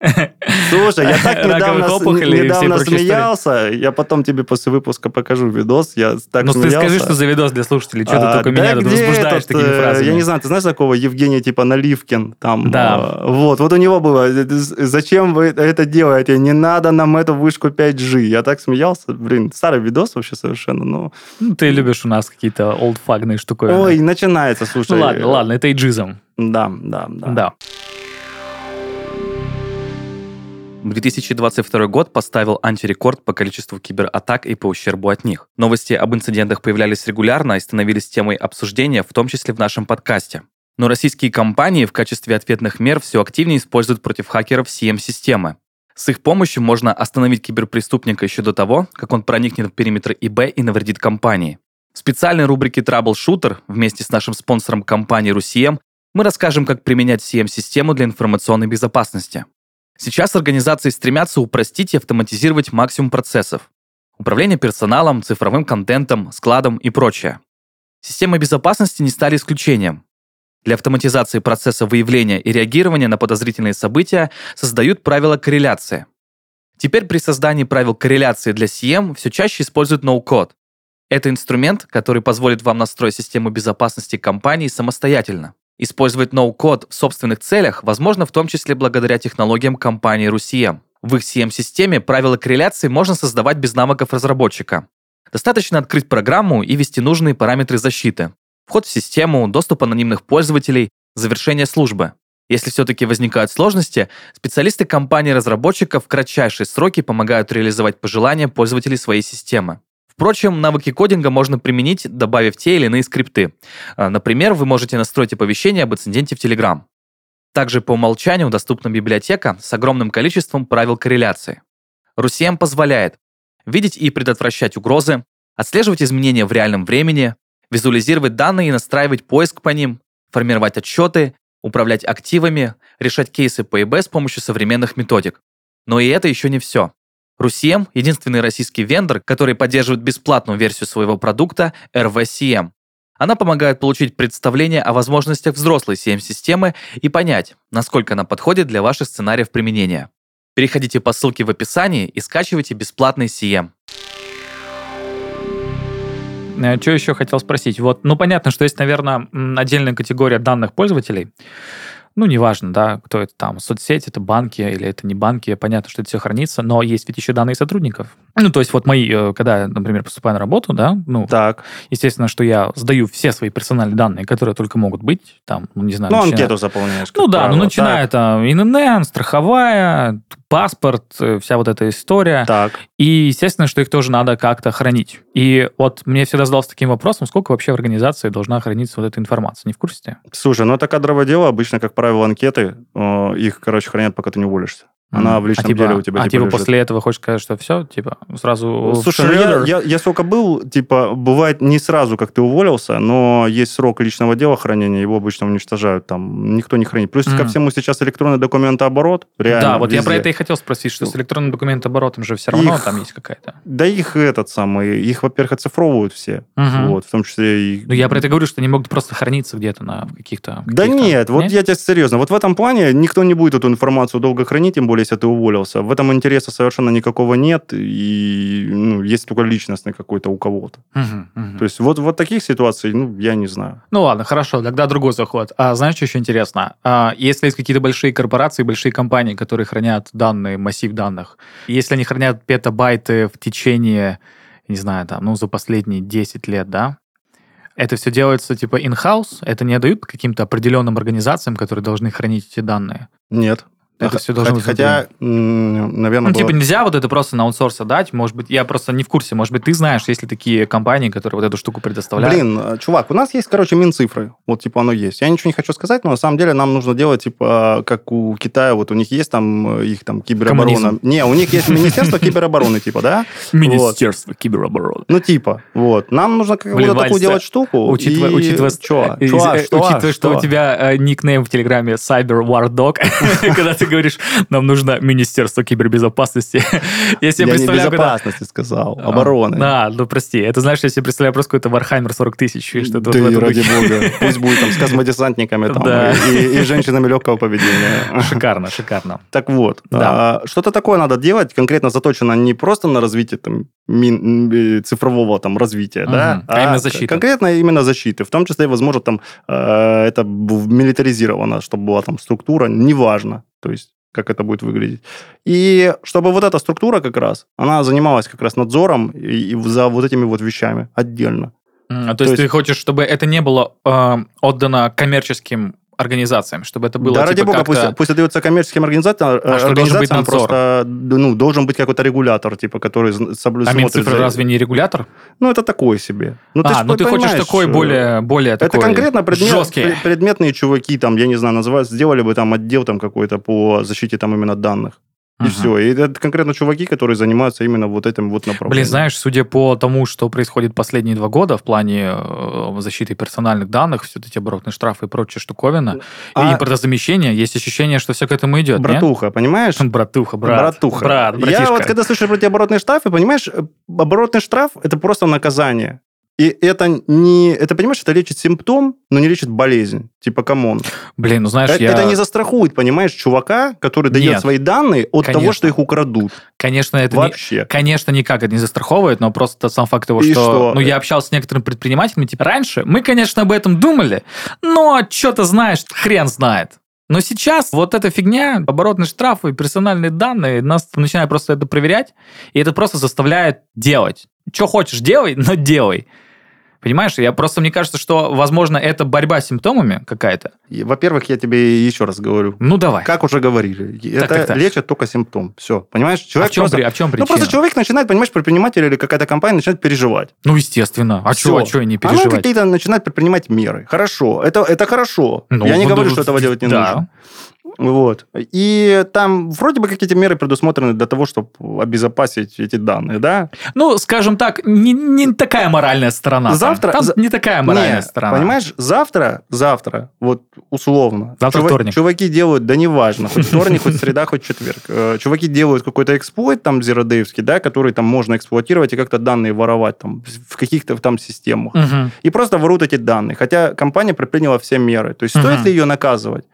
Слушай, я так недавно, недавно прочие истории. смеялся. Я потом тебе после выпуска покажу видос. Я так Ну ты смеялся. скажи, что за видос для слушателей, что ты А, только да меня тут где возбуждаешь этот, такими э, фразами. Я не знаю, ты знаешь такого Евгения типа Наливкин? Там, Да. э, вот, вот у него было, зачем вы это делаете? Не надо нам эту вышку 5G. Я так смеялся. Блин, старый видос вообще совершенно. Ну, Ну, ты любишь у нас какие-то олдфагные штуковины. ой, начинается, слушай. Ладно, ладно, это иджизм. Да, да, да. Да. 2022 год поставил антирекорд по количеству кибератак и по ущербу от них. Новости об инцидентах появлялись регулярно и становились темой обсуждения, в том числе в нашем подкасте. Но российские компании в качестве ответных мер все активнее используют против хакеров CM-системы. С их помощью можно остановить киберпреступника еще до того, как он проникнет в периметр ИБ и навредит компании. В специальной рубрике Troubleshooter вместе с нашим спонсором компанией RusCM мы расскажем, как применять CM-систему для информационной безопасности. Сейчас организации стремятся упростить и автоматизировать максимум процессов. Управление персоналом, цифровым контентом, складом и прочее. Системы безопасности не стали исключением. Для автоматизации процесса выявления и реагирования на подозрительные события создают правила корреляции. Теперь при создании правил корреляции для CM все чаще используют ноу-код. Это инструмент, который позволит вам настроить систему безопасности компании самостоятельно. Использовать ноу-код в собственных целях возможно в том числе благодаря технологиям компании RusCM. В их CM-системе правила корреляции можно создавать без навыков разработчика. Достаточно открыть программу и ввести нужные параметры защиты. Вход в систему, доступ анонимных пользователей, завершение службы. Если все-таки возникают сложности, специалисты компании разработчиков в кратчайшие сроки помогают реализовать пожелания пользователей своей системы. Впрочем, навыки кодинга можно применить, добавив те или иные скрипты. А, Например, вы можете настроить оповещение об инциденте в Telegram. Также по умолчанию доступна библиотека с огромным количеством правил корреляции. RUSIEM позволяет видеть и предотвращать угрозы, отслеживать изменения в реальном времени, визуализировать данные и настраивать поиск по ним, формировать отчеты, управлять активами, решать кейсы по ИБ с помощью современных методик. Но и это еще не все. RUSIEM – единственный российский вендор, который поддерживает бесплатную версию своего продукта RVCM. Она помогает получить представление о возможностях взрослой CM-системы и понять, насколько она подходит для ваших сценариев применения. Переходите по ссылке в описании и скачивайте бесплатный CM. Что еще хотел спросить? Вот, ну, понятно, что есть, наверное, отдельная категория данных пользователей. Ну, неважно, да, кто это там, соцсеть, это банки или это не банки, понятно, что это все хранится, но есть ведь еще данные сотрудников. Ну, то есть вот мои, э, когда например, поступаю на работу, да, ну, Так. естественно, что я сдаю все свои персональные данные, которые только могут быть, там, ну, не знаю, Ну, начиная- анкету заполняешь. Ну да, правило. ну начиная там ИНН, страховая, паспорт, э, вся вот эта история. Так. так. И, естественно, что их тоже надо как-то хранить. И вот мне всегда задался таким вопросом, сколько вообще в организации должна храниться вот эта информация. Не в курсе? Слушай, ну это кадровое дело. Обычно, как правило, анкеты, э, их, короче, хранят, пока ты не уволишься. Она Мгм. в личном а типа, деле у тебя А типа типа после этого хочешь сказать, что все, типа сразу... в Слушай, ну я, я, я сколько был, типа, бывает не сразу, как ты уволился, но есть срок личного дела хранения, его обычно уничтожают, там никто не хранит. Плюс ко Мгм. всему сейчас электронный документооборот, реально Да, вот я про везде. это и хотел спросить, что с электронным документооборотом же все равно Их- там есть какая-то. Да их этот самый, их, во-первых, оцифровывают все, Мгм. вот, в том числе и... Ну, я про это говорю, что они могут просто храниться где-то на каких-то... Да каких-то- нет, вот я тебе серьезно, вот в этом плане никто не будет эту информацию долго хранить, тем более, если ты уволился. В этом интереса совершенно никакого нет, и ну, есть только личностный какой-то у кого-то. Мгм, мгм. То есть вот, вот таких ситуаций, ну, я не знаю. Ну ладно, хорошо, тогда другой заход. А знаешь, что еще интересно? А, если есть какие-то большие корпорации, большие компании, которые хранят данные, массив данных, если они хранят петабайты в течение, не знаю, там, ну, за последние 10 лет, да, это все делается типа in-house, это не дают каким-то определенным организациям, которые должны хранить эти данные. Нет. Это всё должно быть Хотя, наверное, Ну, типа, было- нельзя вот это просто на аутсорс отдать. Может быть, я просто не в курсе. Может быть, ты знаешь, есть ли такие компании, которые вот эту штуку предоставляют. Блин, э, чувак, у нас есть, короче, Минцифры. Вот, типа, оно есть. Я ничего не хочу сказать, но на самом деле нам нужно делать, типа, как у Китая, вот у них есть там э, их там кибероборона. Коммунизм. Не, у них есть Министерство киберобороны, типа, да? Министерство киберобороны. Ну, типа, вот. Нам нужно какую-то такую делать штуку. Учитывая, э, Что? у тебя никнейм в Телеграме Cyber War Dog, когда ты говоришь, нам нужно Министерство кибербезопасности. Я себе представляю, безопасности сказал, обороны. Да, ну прости. Это, знаешь, я себе представляю просто какой-то Warhammer 40 тысяч. Да и ради бога. Пусть будет там с космодесантниками и, женщинами легкого поведения. Шикарно, шикарно. Так вот, а, что-то такое надо делать, конкретно заточено не просто на развитие там, э, цифрового там, развития, да, А именно защиты. Конкретно именно защиты. В том числе, возможно, там э, это милитаризировано, чтобы была там структура, неважно, то есть как это будет выглядеть. И чтобы вот эта структура как раз, она занималась как раз надзором и, и за вот этими вот вещами отдельно. А То, есть, есть- ты хочешь, чтобы это не было э, отдано коммерческим организациям, чтобы это было да, типа, ради бога, пусть, пусть отдается коммерческим организациям, А что, должен быть надзор? просто ну, должен быть какой-то регулятор, типа, который зн- соблю- А Минцифры за- разве не регулятор? Ну, это такое себе. Ну, а, ж ну ты хочешь такой э, более, более Это такой конкретно предмет, жесткий. пре- предметные чуваки, там, я не знаю, называют, сделали бы там отдел там какой-то по защите там именно данных. И Мгм. все. И это конкретно чуваки, которые занимаются именно вот этим вот направлением. Блин, знаешь, судя по тому, что происходит последние два года в плане э, защиты персональных данных, все эти оборотные штрафы и прочая штуковина, А- и импортозамещение, есть ощущение, что все к этому идет, Братуха, понимаешь? нет? Братуха, брат. Братуха. Брат, Я братишка. вот когда слышу про эти оборотные штрафы, понимаешь, э, оборотный штраф – это просто наказание. И это не... Это, понимаешь, это лечит симптом, но не лечит болезнь. Типа, come on. Блин, ну знаешь, это, я... это не застрахует, понимаешь, чувака, который дает Нет. свои данные от того, Конечно. что их украдут. Конечно, это не... Вообще. Конечно, никак это не застраховывает, но просто сам факт того, И что... что? Ну, я общался с некоторыми предпринимателями, типа, раньше мы, конечно, об этом думали, но что-то знаешь, хрен знает. Но сейчас вот эта фигня, оборотные штрафы, персональные данные, нас начинают просто это проверять, и это просто заставляет делать. Что хочешь, делай, но делай. Понимаешь? Я просто, мне кажется, что, возможно, это борьба с симптомами какая-то. Во-первых, я тебе еще раз говорю. Ну, давай. Как уже говорили, это так, так. лечит только симптом. Все, понимаешь? А Человек в чем, просто- при- а в чем Ну, причина? просто человек начинает, понимаешь, предприниматель или какая-то компания начинает переживать. Ну, естественно. А что, а чё не Она переживать? какие-то начинает предпринимать меры. Хорошо, это, это хорошо. Ну, Я не ну, говорю, да, что этого делать не да. нужно. Вот. И там вроде бы какие-то меры предусмотрены для того, чтобы обезопасить эти данные, да? Ну, скажем так, не, не такая моральная сторона. там. Завтра- Там за- не такая моральная Не, сторона. Понимаешь, завтра, завтра, вот условно. Завтра чува- вторник. Чуваки делают, да неважно, хоть вторник, хоть среда, хоть четверг. Э, Чуваки делают какой-то эксплойт там зеродеевский, да, который там можно эксплуатировать и как-то данные воровать там в каких-то там системах. И просто воруют эти данные. Хотя компания предприняла все меры. То есть стоит ли ее наказывать?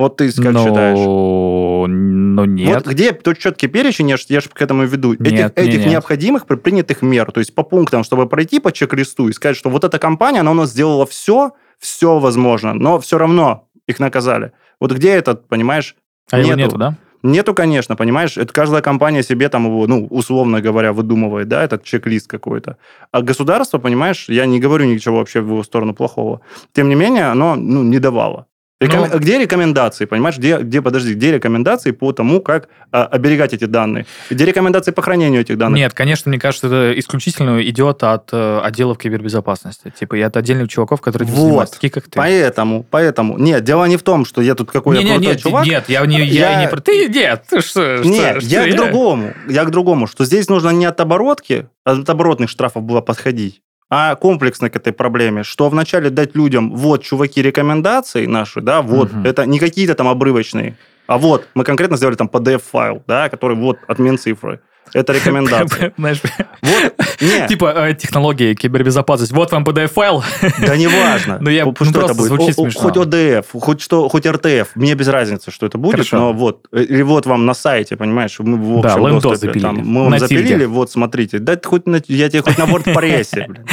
Вот ты как ну, считаешь? Ну, нет. Вот где тот четкий перечень, я ж, я ж к этому веду, этих, Нет, не, этих нет. необходимых предпринятых мер, то есть по пунктам, чтобы пройти по чек-листу и сказать, что вот эта компания, она у нас сделала все, все возможно, но все равно их наказали. Вот где этот, понимаешь, а его нету. нету, да? Нету, конечно, понимаешь, это каждая компания себе там его, ну, условно говоря, выдумывает, да, этот чек-лист какой-то. А государство, понимаешь, я не говорю ничего вообще в его сторону плохого, тем не менее, оно, ну, не давало. Рекоме- Ну- Где рекомендации, понимаешь, где, где, подожди, где рекомендации по тому, как а, оберегать эти данные? Где рекомендации по хранению этих данных? Нет, конечно, мне кажется, это исключительно идет от э, отделов кибербезопасности. Типа, и от отдельных чуваков, которые Вот. занимаются, такие как ты. Поэтому, поэтому, нет, дело не в том, что я тут какой Не, я не, крутой нет, чувак. нет, я не, я, Я- не про... Ты, нет, ты что? что- Нет, что я к другому. Я к другому, что здесь нужно не от оборотки, а от оборотных штрафов было подходить, а комплексно к этой проблеме, что вначале дать людям, вот, чуваки, рекомендации наши, да, вот, Мгм. это не какие-то там обрывочные, а вот, мы конкретно сделали там PDF-файл, да, который вот, отмен цифры. Это рекомендация. Знаешь, Вот, не, типа э, технологии, кибербезопасность. Вот вам PDF-файл. да не важно. Ну, я- Что ну, это просто будет? Хоть ОДФ, хоть что, хоть РТФ, мне без разницы, что это будет, но вот, э, или вот вам на сайте, понимаешь, мы в Да, общем лендос доступе, запилили. там, мы вам На запилили, тильде. вот, смотрите, да хоть на- я тебе хоть на WordPress.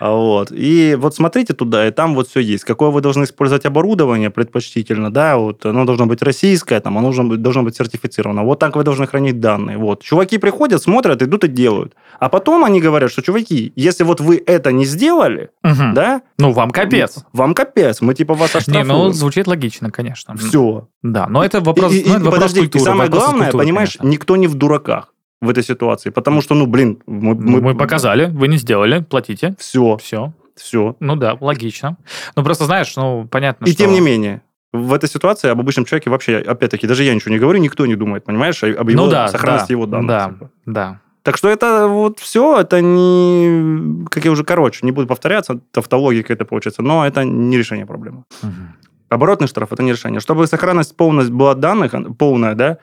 А Вот. И вот смотрите туда, и там вот все есть. Какое вы должны использовать оборудование предпочтительно, да, вот оно должно быть российское, там, оно должно быть, должно быть сертифицировано. Вот так вы должны хранить данные. Вот. Чуваки приходят, смотрят, идут и делают. А потом они говорят, что, чуваки, если вот вы это не сделали, Мгм. да, Ну, вам капец. вам капец, мы типа вас Не, оштрафуем. ну, звучит логично, конечно. Все. Да, но это вопрос, и, и- ну, это и вопрос подожди, культуры. и самое главное, культуры, понимаешь, конечно. никто не в дураках в этой ситуации. Потому что, ну, блин, мы, Ну, Мы, показали, вы не сделали, платите. Все, Все. все. Ну да, логично. Ну просто знаешь, ну понятно, И что... тем не менее, в этой ситуации об обычном человеке вообще, опять-таки, даже я ничего не говорю, никто не думает, понимаешь, об его ну да, сохранности да, его данных. Да, типа. да. Так что это вот все, это не, как я уже, короче, не буду повторяться, тавтология какая-то получается, но это не решение проблемы. Мгм. Оборотный штраф это не решение. Чтобы сохранность полность была данных, а, полная, да,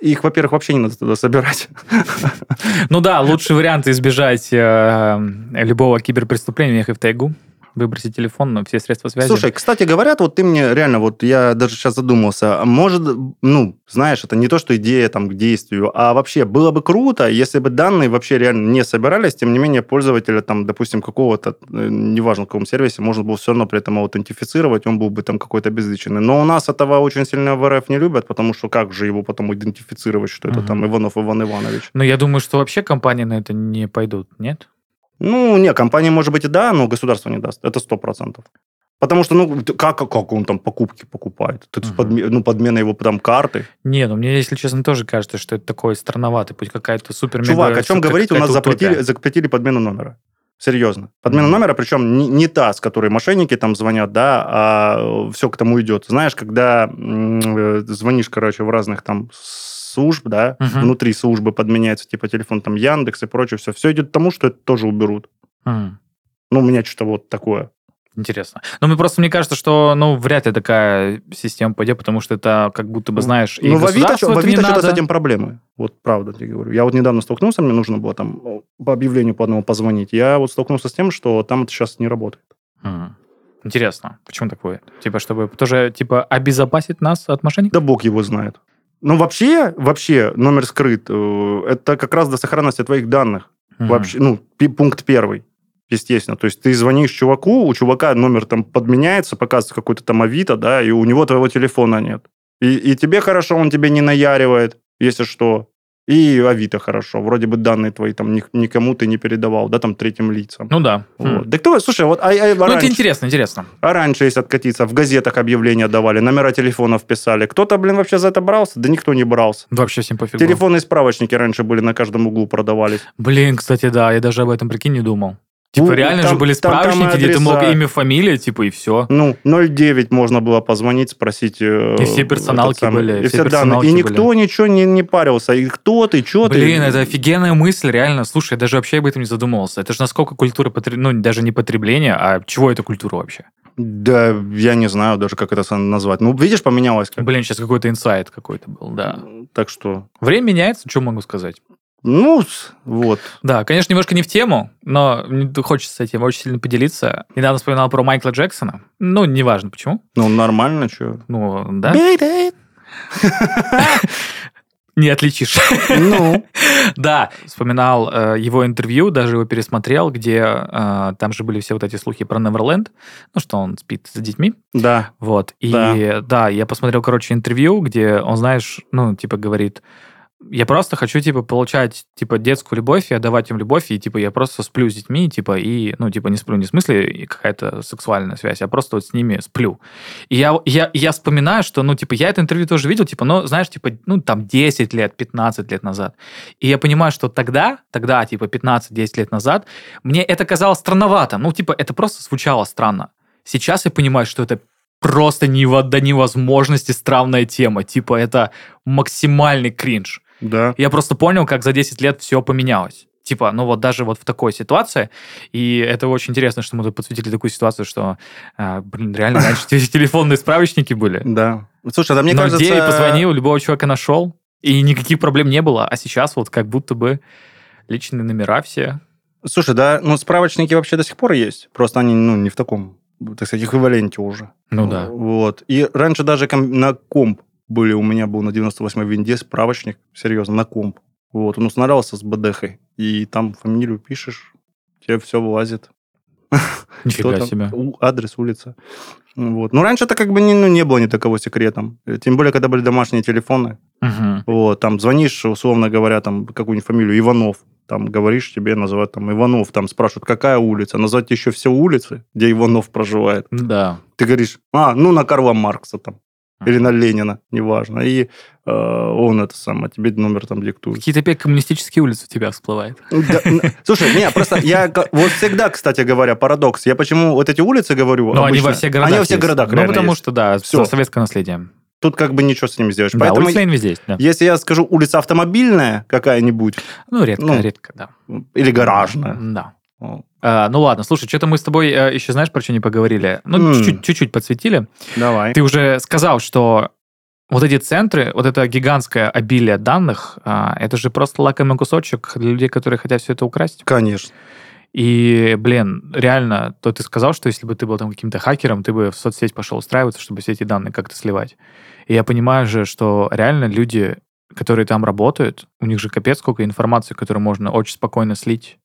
их, во-первых, вообще не надо туда собирать. Ну да, лучший вариант избежать э, любого киберпреступления ехать в тайгу, выбросить телефон, но все средства связи. Слушай, кстати, говорят, вот ты мне реально, вот я даже сейчас задумался, а может, ну, знаешь, это не то, что идея там к действию, а вообще было бы круто, если бы данные вообще реально не собирались, тем не менее пользователя там, допустим, какого-то, э, неважно, в каком сервисе, можно было все равно при этом аутентифицировать, он был бы там какой-то обезличенный. Но у нас этого очень сильно в РФ не любят, потому что как же его потом идентифицировать, что это Мгм. там Иванов Иван Иванович? Ну я думаю, что вообще компании на это не пойдут, нет? Ну, не, компания, может быть, и да, но государство не даст. Это сто процентов. Потому что, ну, как, как он там покупки покупает? Тут Мгм. подме- ну, подмена его там карты. Не, ну мне, если честно, тоже кажется, что это такой странноватый путь, какая-то супер Чувак, о чем говорить? У нас запретили, запретили. подмену номера. Серьезно. Подмена Мгм. номера, причем не, не та, с которой мошенники там звонят, да, а все к тому идет. Знаешь, когда м, э, звонишь, короче, в разных там служб, да, Мгм. внутри службы подменяется, типа телефон там Яндекс и прочее, все. Все идет к тому, что это тоже уберут. Ну, у меня что-то вот такое. Интересно. Ну, мне просто мне кажется, что, ну, вряд ли такая система пойдет, потому что это как будто бы, знаешь, и ну, в Авито, в Авито что-то с этим проблемы. Вот правда тебе говорю. Я вот недавно столкнулся, мне нужно было там ну, по объявлению по одному позвонить. Я вот столкнулся с тем, что там это сейчас не работает. Интересно, почему такое? Типа, чтобы тоже, типа, обезопасить нас от мошенников? Да бог его знает. Ну, вообще, вообще, номер скрыт. э, Это как раз до сохранности твоих данных. Мгм. Вообще, ну, пункт первый. Естественно. То есть ты звонишь чуваку, у чувака номер там подменяется, показывается какой-то там Авито, да, и у него твоего телефона нет. И, и тебе хорошо, он тебе не наяривает, если что. И Авито хорошо. Вроде бы данные твои там ни- никому ты не передавал, да, там третьим лицам. Ну да. Хм. Вот. Да кто, слушай, вот а, а Ну, это интересно, интересно. а раньше, если откатиться, в газетах объявления давали, номера телефонов писали. Кто-то, блин, вообще за это брался? Да никто не брался. Вообще всем пофигу. Телефонные справочники раньше были на каждом углу продавались. Блин, кстати, да, я даже об этом, прикинь, не думал. Типа, Ну, реально там- же были там- там справочники, где ты мог имя, фамилия, типа, и все. Ну, 09 можно было позвонить, спросить. э, И все персоналки самый- были, И, все все данные. и никто ничего не, не парился. И кто ты, что ты? Блин, это офигенная мысль, реально. Слушай, я даже вообще об этом не задумывался. Это же насколько культура, потреб- ну, даже не потребления, а чего это культура вообще? Да, я не знаю даже, как это назвать. Ну, видишь, поменялось как. Блин, сейчас какой-то инсайт какой-то был, да. Так что, Время меняется, что могу сказать. Ну, вот. Да, конечно, немножко не в тему, но хочется этим очень сильно поделиться. Недавно вспоминал про Майкла Джексона. Ну, неважно почему. Ну, нормально, что. Ну, да. Не отличишь. Ну, Да, вспоминал э, его интервью, даже его пересмотрел, где э, там же были все вот эти слухи про Неверленд, ну, что он спит с детьми. да. Вот. И Да. да. я посмотрел, короче, интервью, где он, знаешь, ну, типа, говорит, я просто хочу, типа, получать, типа, детскую любовь и отдавать им любовь, и, типа, я просто сплю с детьми, типа, и, ну, типа, не сплю не в смысле какая-то сексуальная связь, а просто вот с ними сплю. И я, я, я вспоминаю, что, ну, типа, я это интервью тоже видел, типа, ну, знаешь, типа, ну, там, 10 лет, 15 лет назад. И я понимаю, что тогда, тогда, типа, 15-10 лет назад, мне это казалось странновато. Ну, типа, это просто звучало странно. Сейчас я понимаю, что это просто нево- до невозможности странная тема. Типа, это максимальный кринж. Да. Я просто понял, как за 10 лет все поменялось. Типа, ну вот даже вот в такой ситуации, и это очень интересно, что мы тут подсветили такую ситуацию, что, а, блин, реально раньше те- телефонные справочники были. Да. Слушай, да мне Но кажется... где позвонил, любого человека нашел, и никаких проблем не было. А сейчас вот как будто бы личные номера все. Слушай, да, ну, справочники вообще до сих пор есть. Просто они, ну, не в таком, так сказать, эквиваленте уже. Ну да. Вот. И раньше даже на комп были, у меня был на 98-й винде справочник, серьезно, на комп. Вот, он устанавливался с БДХой, и там фамилию пишешь, тебе все вылазит. Нифига себе. адрес, улица. Вот. Ну, раньше это как бы не, ну, не было ни такого секретом. Э, Тем более, когда были домашние телефоны. Мгм. Вот, там звонишь, условно говоря, там какую-нибудь фамилию Иванов, там говоришь, тебе называют там Иванов, там спрашивают, какая улица, назвать еще все улицы, где Иванов проживает. Да. Ты говоришь, а, ну, на Карла Маркса там, или на Ленина, неважно. И э, он это самое, тебе номер там диктует. Какие-то опять коммунистические улицы у тебя всплывают. Да, н- Слушай, не, просто я вот всегда, кстати говоря, парадокс. Я почему вот эти улицы говорю? Но Ну, они во всех городах Они во всех есть. городах Ну, потому есть. что, да, Всё. советское наследие. Тут как бы ничего с ним сделаешь. Да, Поэтому, улица везде есть, да. если я скажу улица автомобильная какая-нибудь, Ну, редко, ну, редко, да. или гаражная, Да. А, ну ладно, слушай, что-то мы с тобой э, еще, знаешь, про что не поговорили? Ну, чуть-чуть, чуть-чуть подсветили. давай. Ты уже сказал, что вот эти центры, вот это гигантское обилие данных, а, это же просто лакомый кусочек для людей, которые хотят все это украсть. Конечно. И, блин, реально, то ты сказал, что если бы ты был там каким-то хакером, ты бы в соцсеть пошел устраиваться, чтобы все эти данные как-то сливать. И я понимаю же, что реально люди, которые там работают, у них же капец сколько информации, которую можно очень спокойно слить.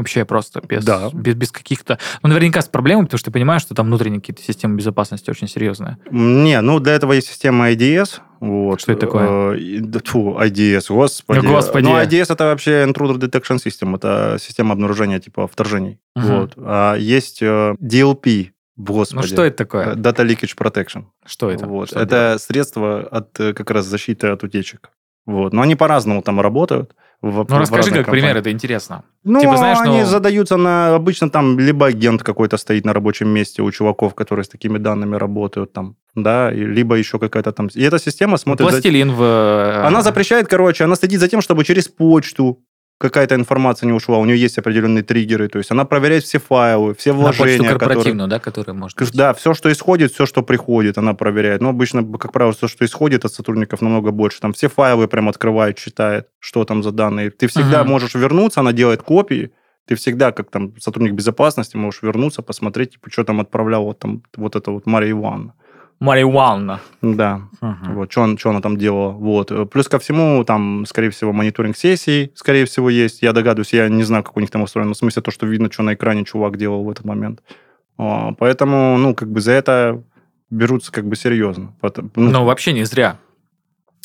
Вообще просто без, Да. без, без каких-то... Ну, наверняка с проблемами, потому что ты понимаешь, что там внутренние какие-то системы безопасности очень серьезные. Не, ну для этого есть система IDS. Вот. Что это такое? Э, Фу, IDS, господи. Ну, господи. Ну, IDS это вообще Intruder Detection System. Это система обнаружения типа вторжений. Мгм. Вот. А есть э, DLP, господи. Ну, что это Э, такое? Data Leakage Protection. Что это? Вот. Что это средство от э, как раз защиты от утечек. Вот. Но они по-разному там работают. В- Ну, в расскажи, как пример, компаниях. это интересно. Ну, Типа, знаешь, они ну- задаются на... Обычно там либо агент какой-то стоит на рабочем месте у чуваков, которые с такими данными работают там, да, и либо еще какая-то там... И эта система смотрит... за- Пластилин в... э, Она запрещает, короче, она следит за тем, чтобы через почту какая-то информация не ушла. У нее есть определенные триггеры. То есть она проверяет все файлы, все На вложения, которые... корпоративную, да, которая может быть. Да, все, что исходит, все, что приходит, она проверяет. Но обычно, как правило, все, что исходит от сотрудников, намного больше. Там все файлы прям открывает, читает, что там за данные. Ты всегда Ага. можешь вернуться, она делает копии. Ты всегда, как там сотрудник безопасности, можешь вернуться, посмотреть, типа, что там отправляла вот, там, вот это вот Мария Ивановна. Мария Ивановна. Да, Мгм. вот, что, что она там делала. Вот. Плюс ко всему, там, скорее всего, мониторинг сессий, скорее всего, есть. Я догадываюсь, я не знаю, как у них там устроено. В смысле, то, что видно, что на экране чувак делал в этот момент. А, Поэтому, ну, как бы за это берутся как бы серьезно. Ну, Ну, вообще не зря.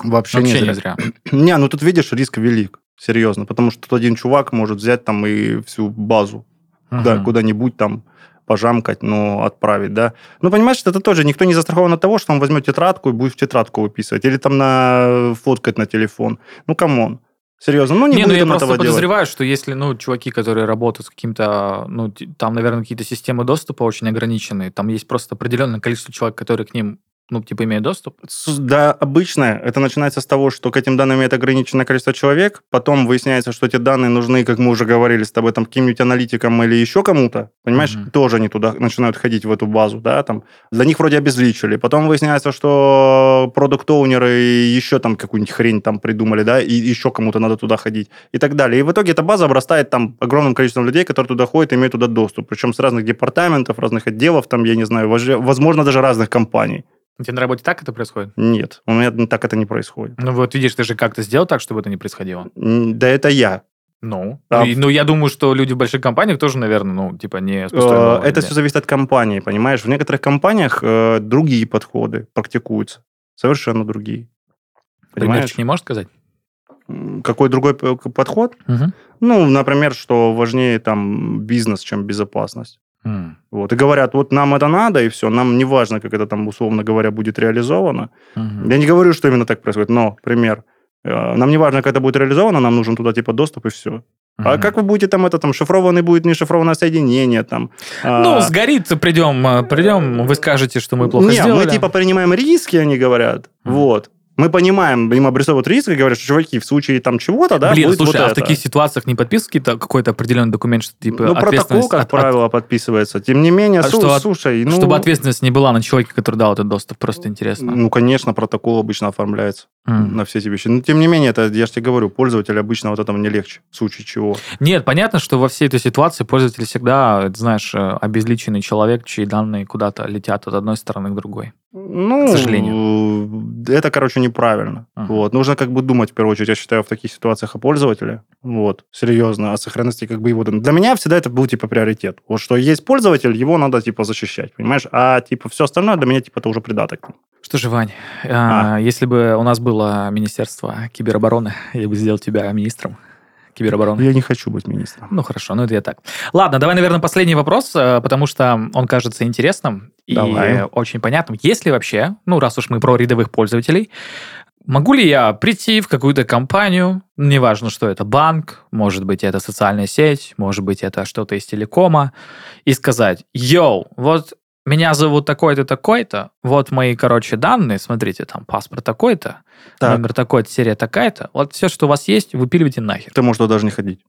Вообще, Вообще не не зря. зря. Не, ну тут видишь, риск велик, серьезно, потому что тут один чувак может взять там и всю базу куда, Мгм. куда-нибудь там пожамкать, ну, отправить, да. Ну, понимаешь, это тоже никто не застрахован от того, что он возьмет тетрадку и будет в тетрадку выписывать, или там на фоткать на телефон. Ну, come on. Серьезно, ну, не, Не, ну будет я он просто этого делать. подозреваю, что если, ну, чуваки, которые работают с каким-то, ну, там, наверное, какие-то системы доступа очень ограниченные, там есть просто определенное количество человек, которые к ним, ну, типа, имеют доступ. Да, обычно это начинается с того, что к этим данным имеет ограниченное количество человек, потом выясняется, что эти данные нужны, как мы уже говорили с тобой, там, каким-нибудь аналитикам или еще кому-то, понимаешь, Мгм. тоже они туда начинают ходить, в эту базу, да, там, для них вроде обезличили, потом выясняется, что продукт-оунеры и еще там какую-нибудь хрень там придумали, да, и еще кому-то надо туда ходить и так далее. И в итоге эта база обрастает там огромным количеством людей, которые туда ходят и имеют туда доступ, причем с разных департаментов, разных отделов, там, я не знаю, возможно, даже разных компаний. У тебя на работе так это происходит? Нет, у меня так это не происходит. Ну, вот видишь, ты же как-то сделал так, чтобы это не происходило. Да это я. Ну, А ну, ну, я думаю, что люди в больших компаниях тоже, наверное, ну, типа, не Э, Это все зависит от компании, понимаешь? В некоторых компаниях э, другие подходы практикуются. Совершенно другие. Понимаешь? Примерчик не можешь сказать? Какой другой подход? Ну, например, что важнее там бизнес, чем безопасность. Вот. И говорят, вот нам это надо, и все, нам не важно, как это там, условно говоря, будет реализовано. Мгм. Я не говорю, что именно так происходит, но, пример, э, нам не важно, как это будет реализовано, нам нужен туда типа доступ и все. А Мгм. как вы будете там это там шифрованный будет, не шифрованное соединение там? Ну, а, сгорит, придем, придем, вы скажете, что мы плохо не, сделали. мы типа принимаем риски, они говорят. Мгм. Вот. Мы понимаем, им обрисовывают риски, и говорят, что, чуваки, в случае там чего-то, да, Блин, будет слушай, вот а в это. таких ситуациях не подписывают какие-то- какой-то определенный документ, что типа Ну, протокол, как от- от- правило, подписывается. Тем не менее, А су- что от- слушай, ну... чтобы ответственность не была на человеке, который дал этот доступ, просто интересно. Ну, конечно, протокол обычно оформляется М. на все эти вещи. Но, тем не менее, это, я же тебе говорю, пользователю обычно вот этого не легче, в случае чего. Нет, понятно, что во всей этой ситуации пользователь всегда, знаешь, э, обезличенный человек, чьи данные куда-то летят от одной стороны к другой. Ну, К сожалению. это, короче, неправильно. Ага. Вот. Нужно как бы думать, в первую очередь, я считаю, в таких ситуациях о пользователе. Вот. Серьезно, о сохранности как бы его. Для меня всегда это был, типа, приоритет. Вот что есть пользователь, его надо, типа, защищать, понимаешь? А, типа, все остальное для меня, типа, это уже придаток. Что же, Вань, а, если бы у нас было Министерство киберобороны, я бы сделал тебя министром киберобороны. Я не хочу быть министром. Ну хорошо, ну это я так. Ладно, давай, наверное, последний вопрос, э, потому что он кажется интересным и Давай. очень понятным. Есть ли вообще, ну раз уж мы про рядовых пользователей, могу ли я прийти в какую-то компанию, неважно, что это банк, может быть, это социальная сеть, может быть, это что-то из телекома, и сказать, йоу, вот меня зовут такой-то, такой-то, вот мои, короче, данные, смотрите, там паспорт такой-то, Так. номер такой-то, серия такая-то, вот все, что у вас есть, выпиливайте нахер. Ты можешь туда даже не ходить.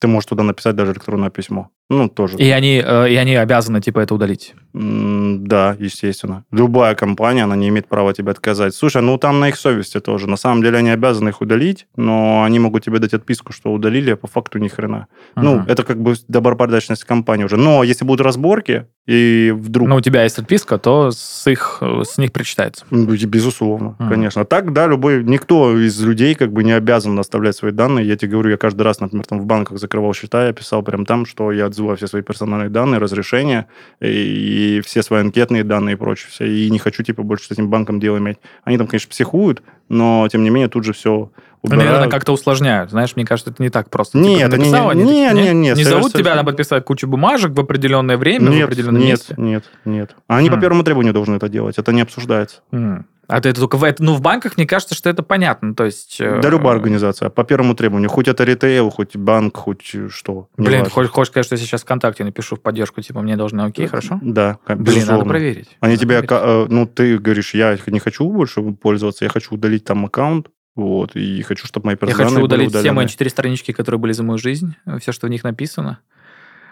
Ты можешь туда написать даже электронное письмо. Ну, тоже. И они, э, и они обязаны, типа, это удалить. М, Да, естественно. Любая компания, она не имеет права тебе отказать. Слушай, ну там на их совести тоже. На самом деле они обязаны их удалить, но они могут тебе дать отписку, что удалили, а по факту ни хрена. Ну, Мгм. это как бы добропорядочность компании уже. Но если будут разборки, и вдруг... Ну, у тебя есть отписка, то с их, с них причитается. Ну, Безусловно, Мгм. конечно. Так, да, любой, никто из людей как бы не обязан оставлять свои данные. Я тебе говорю, я каждый раз, например, там в банках закрывал счета, я писал прям там, что я отзываю все свои персональные данные, разрешения и, и все свои анкетные данные и прочее. Все. И не хочу, типа, больше с этим банком дело иметь. Они там, конечно, психуют, но, тем не менее, тут же все Ну, убирают. наверное, как-то усложняют. Знаешь, мне кажется, это не так просто. Нет, Типа, написал, не- не, не, «Нет, не, Не зовут тебя, надо подписать кучу бумажек в определенное время, в нет, определенном нет, месте. нет, нет, нет. Они по Хм. первому требованию должны это делать. Это не обсуждается. М. А это только в это, ну, в банках, мне кажется, что это понятно. То есть... э, Да любая организация. По первому требованию. Хоть это ритейл, хоть банк, хоть что. Блин, неважно. ты хочешь, хочешь сказать, что я сейчас ВКонтакте напишу в поддержку, типа, мне должны окей, хорошо? Да, Блин, безусловно. надо проверить. Они Надо тебе, проверить. э, ну, ты говоришь, я не хочу больше пользоваться, я хочу удалить там аккаунт, вот, и хочу, чтобы мои Я персональные хочу были удалить все мои четыре странички, которые были за мою жизнь, все, что в них написано.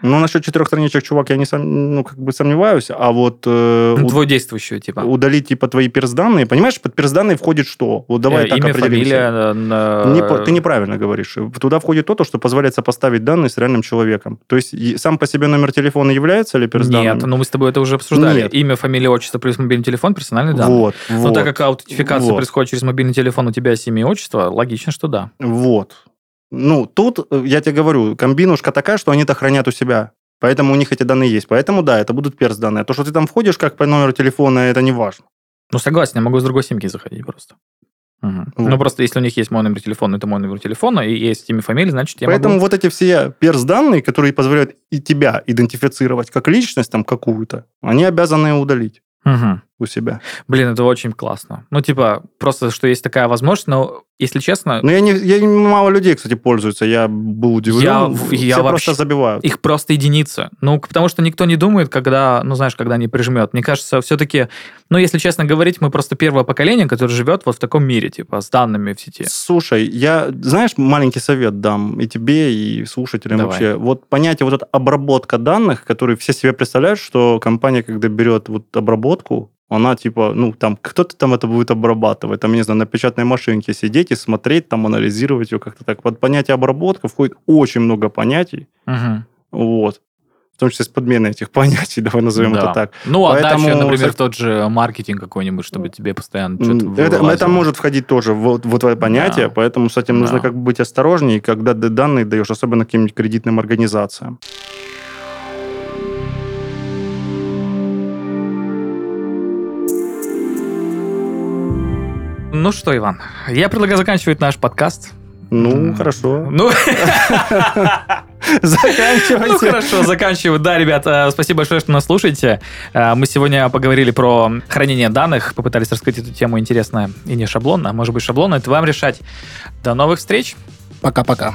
Ну, насчет четырех страничек, чувак, я не сом- ну, как бы сомневаюсь, а вот э, Ну, твой действующий, типа. удалить, типа, твои персданные, понимаешь, под персданные входит что? Вот давай Э, так Имя, определимся. фамилия, э, на- Не ты неправильно говоришь. Туда входит то, что позволяет сопоставить данные с реальным человеком. То есть сам по себе номер телефона является ли персданным? Нет, ну мы с тобой это уже обсуждали. Нет. Имя, фамилия, отчество плюс мобильный телефон, персональные данные. Вот, Но вот, так как аутентификация Вот. происходит через мобильный телефон, у тебя есть имя и отчество, логично, что да. вот. Ну, тут, э, я тебе говорю, комбинушка такая, что они это хранят у себя. Поэтому у них эти данные есть. Поэтому, да, это будут перс данные. А то, что ты там входишь как по номеру телефона, это не важно. Ну, согласен, я могу с другой симки заходить просто. Мгм. Вот. Ну, просто если у них есть мой номер телефона, это мой номер телефона, и есть имя, фамилия, значит, я Поэтому могу... вот эти все перс-данные, которые позволяют и тебя идентифицировать как личность там какую-то, они обязаны удалить Мгм. У себя. Блин, это очень классно. Ну, типа, просто, что есть такая возможность, но, если честно, Но я не, я не- мало людей, кстати, пользуются. Я был удивлен. Я Все я просто забивают. их просто единица. Ну, потому что никто не думает, когда, ну, знаешь, когда не прижмет. Мне кажется, все-таки, ну, если честно говорить, мы просто первое поколение, которое живет вот в таком мире, типа, с данными в сети. Слушай, я, знаешь, маленький совет дам и тебе, и слушателям Давай. вообще. Вот понятие вот эта обработка данных, которые все себе представляют, что компания, когда берет вот обработку, она типа, ну, там, кто-то там это будет обрабатывать, там, не знаю, на печатной машинке сидеть и смотреть, там, анализировать ее как-то так. Вот понятие обработка входит очень много понятий, Мгм. вот. В том числе с подменой этих понятий, давай назовем Да. это так. Ну, отдача, Поэтому, например, за- в тот же маркетинг какой-нибудь, чтобы тебе постоянно что-то Это, вылазило. это может входить тоже в, в это понятие, Да. поэтому с этим нужно Да. как бы быть осторожнее, когда ты данные даешь, особенно каким-нибудь кредитным организациям. Ну что, Иван, я предлагаю заканчивать наш подкаст. Ну, хорошо. Ну, Заканчивайте. Ну хорошо, заканчиваю. Да, ребят, спасибо большое, что нас слушаете. Э, Мы сегодня поговорили про хранение данных, попытались раскрыть эту тему интересно и не шаблонно. Может быть, шаблонно, это вам решать. До новых встреч. Пока-пока.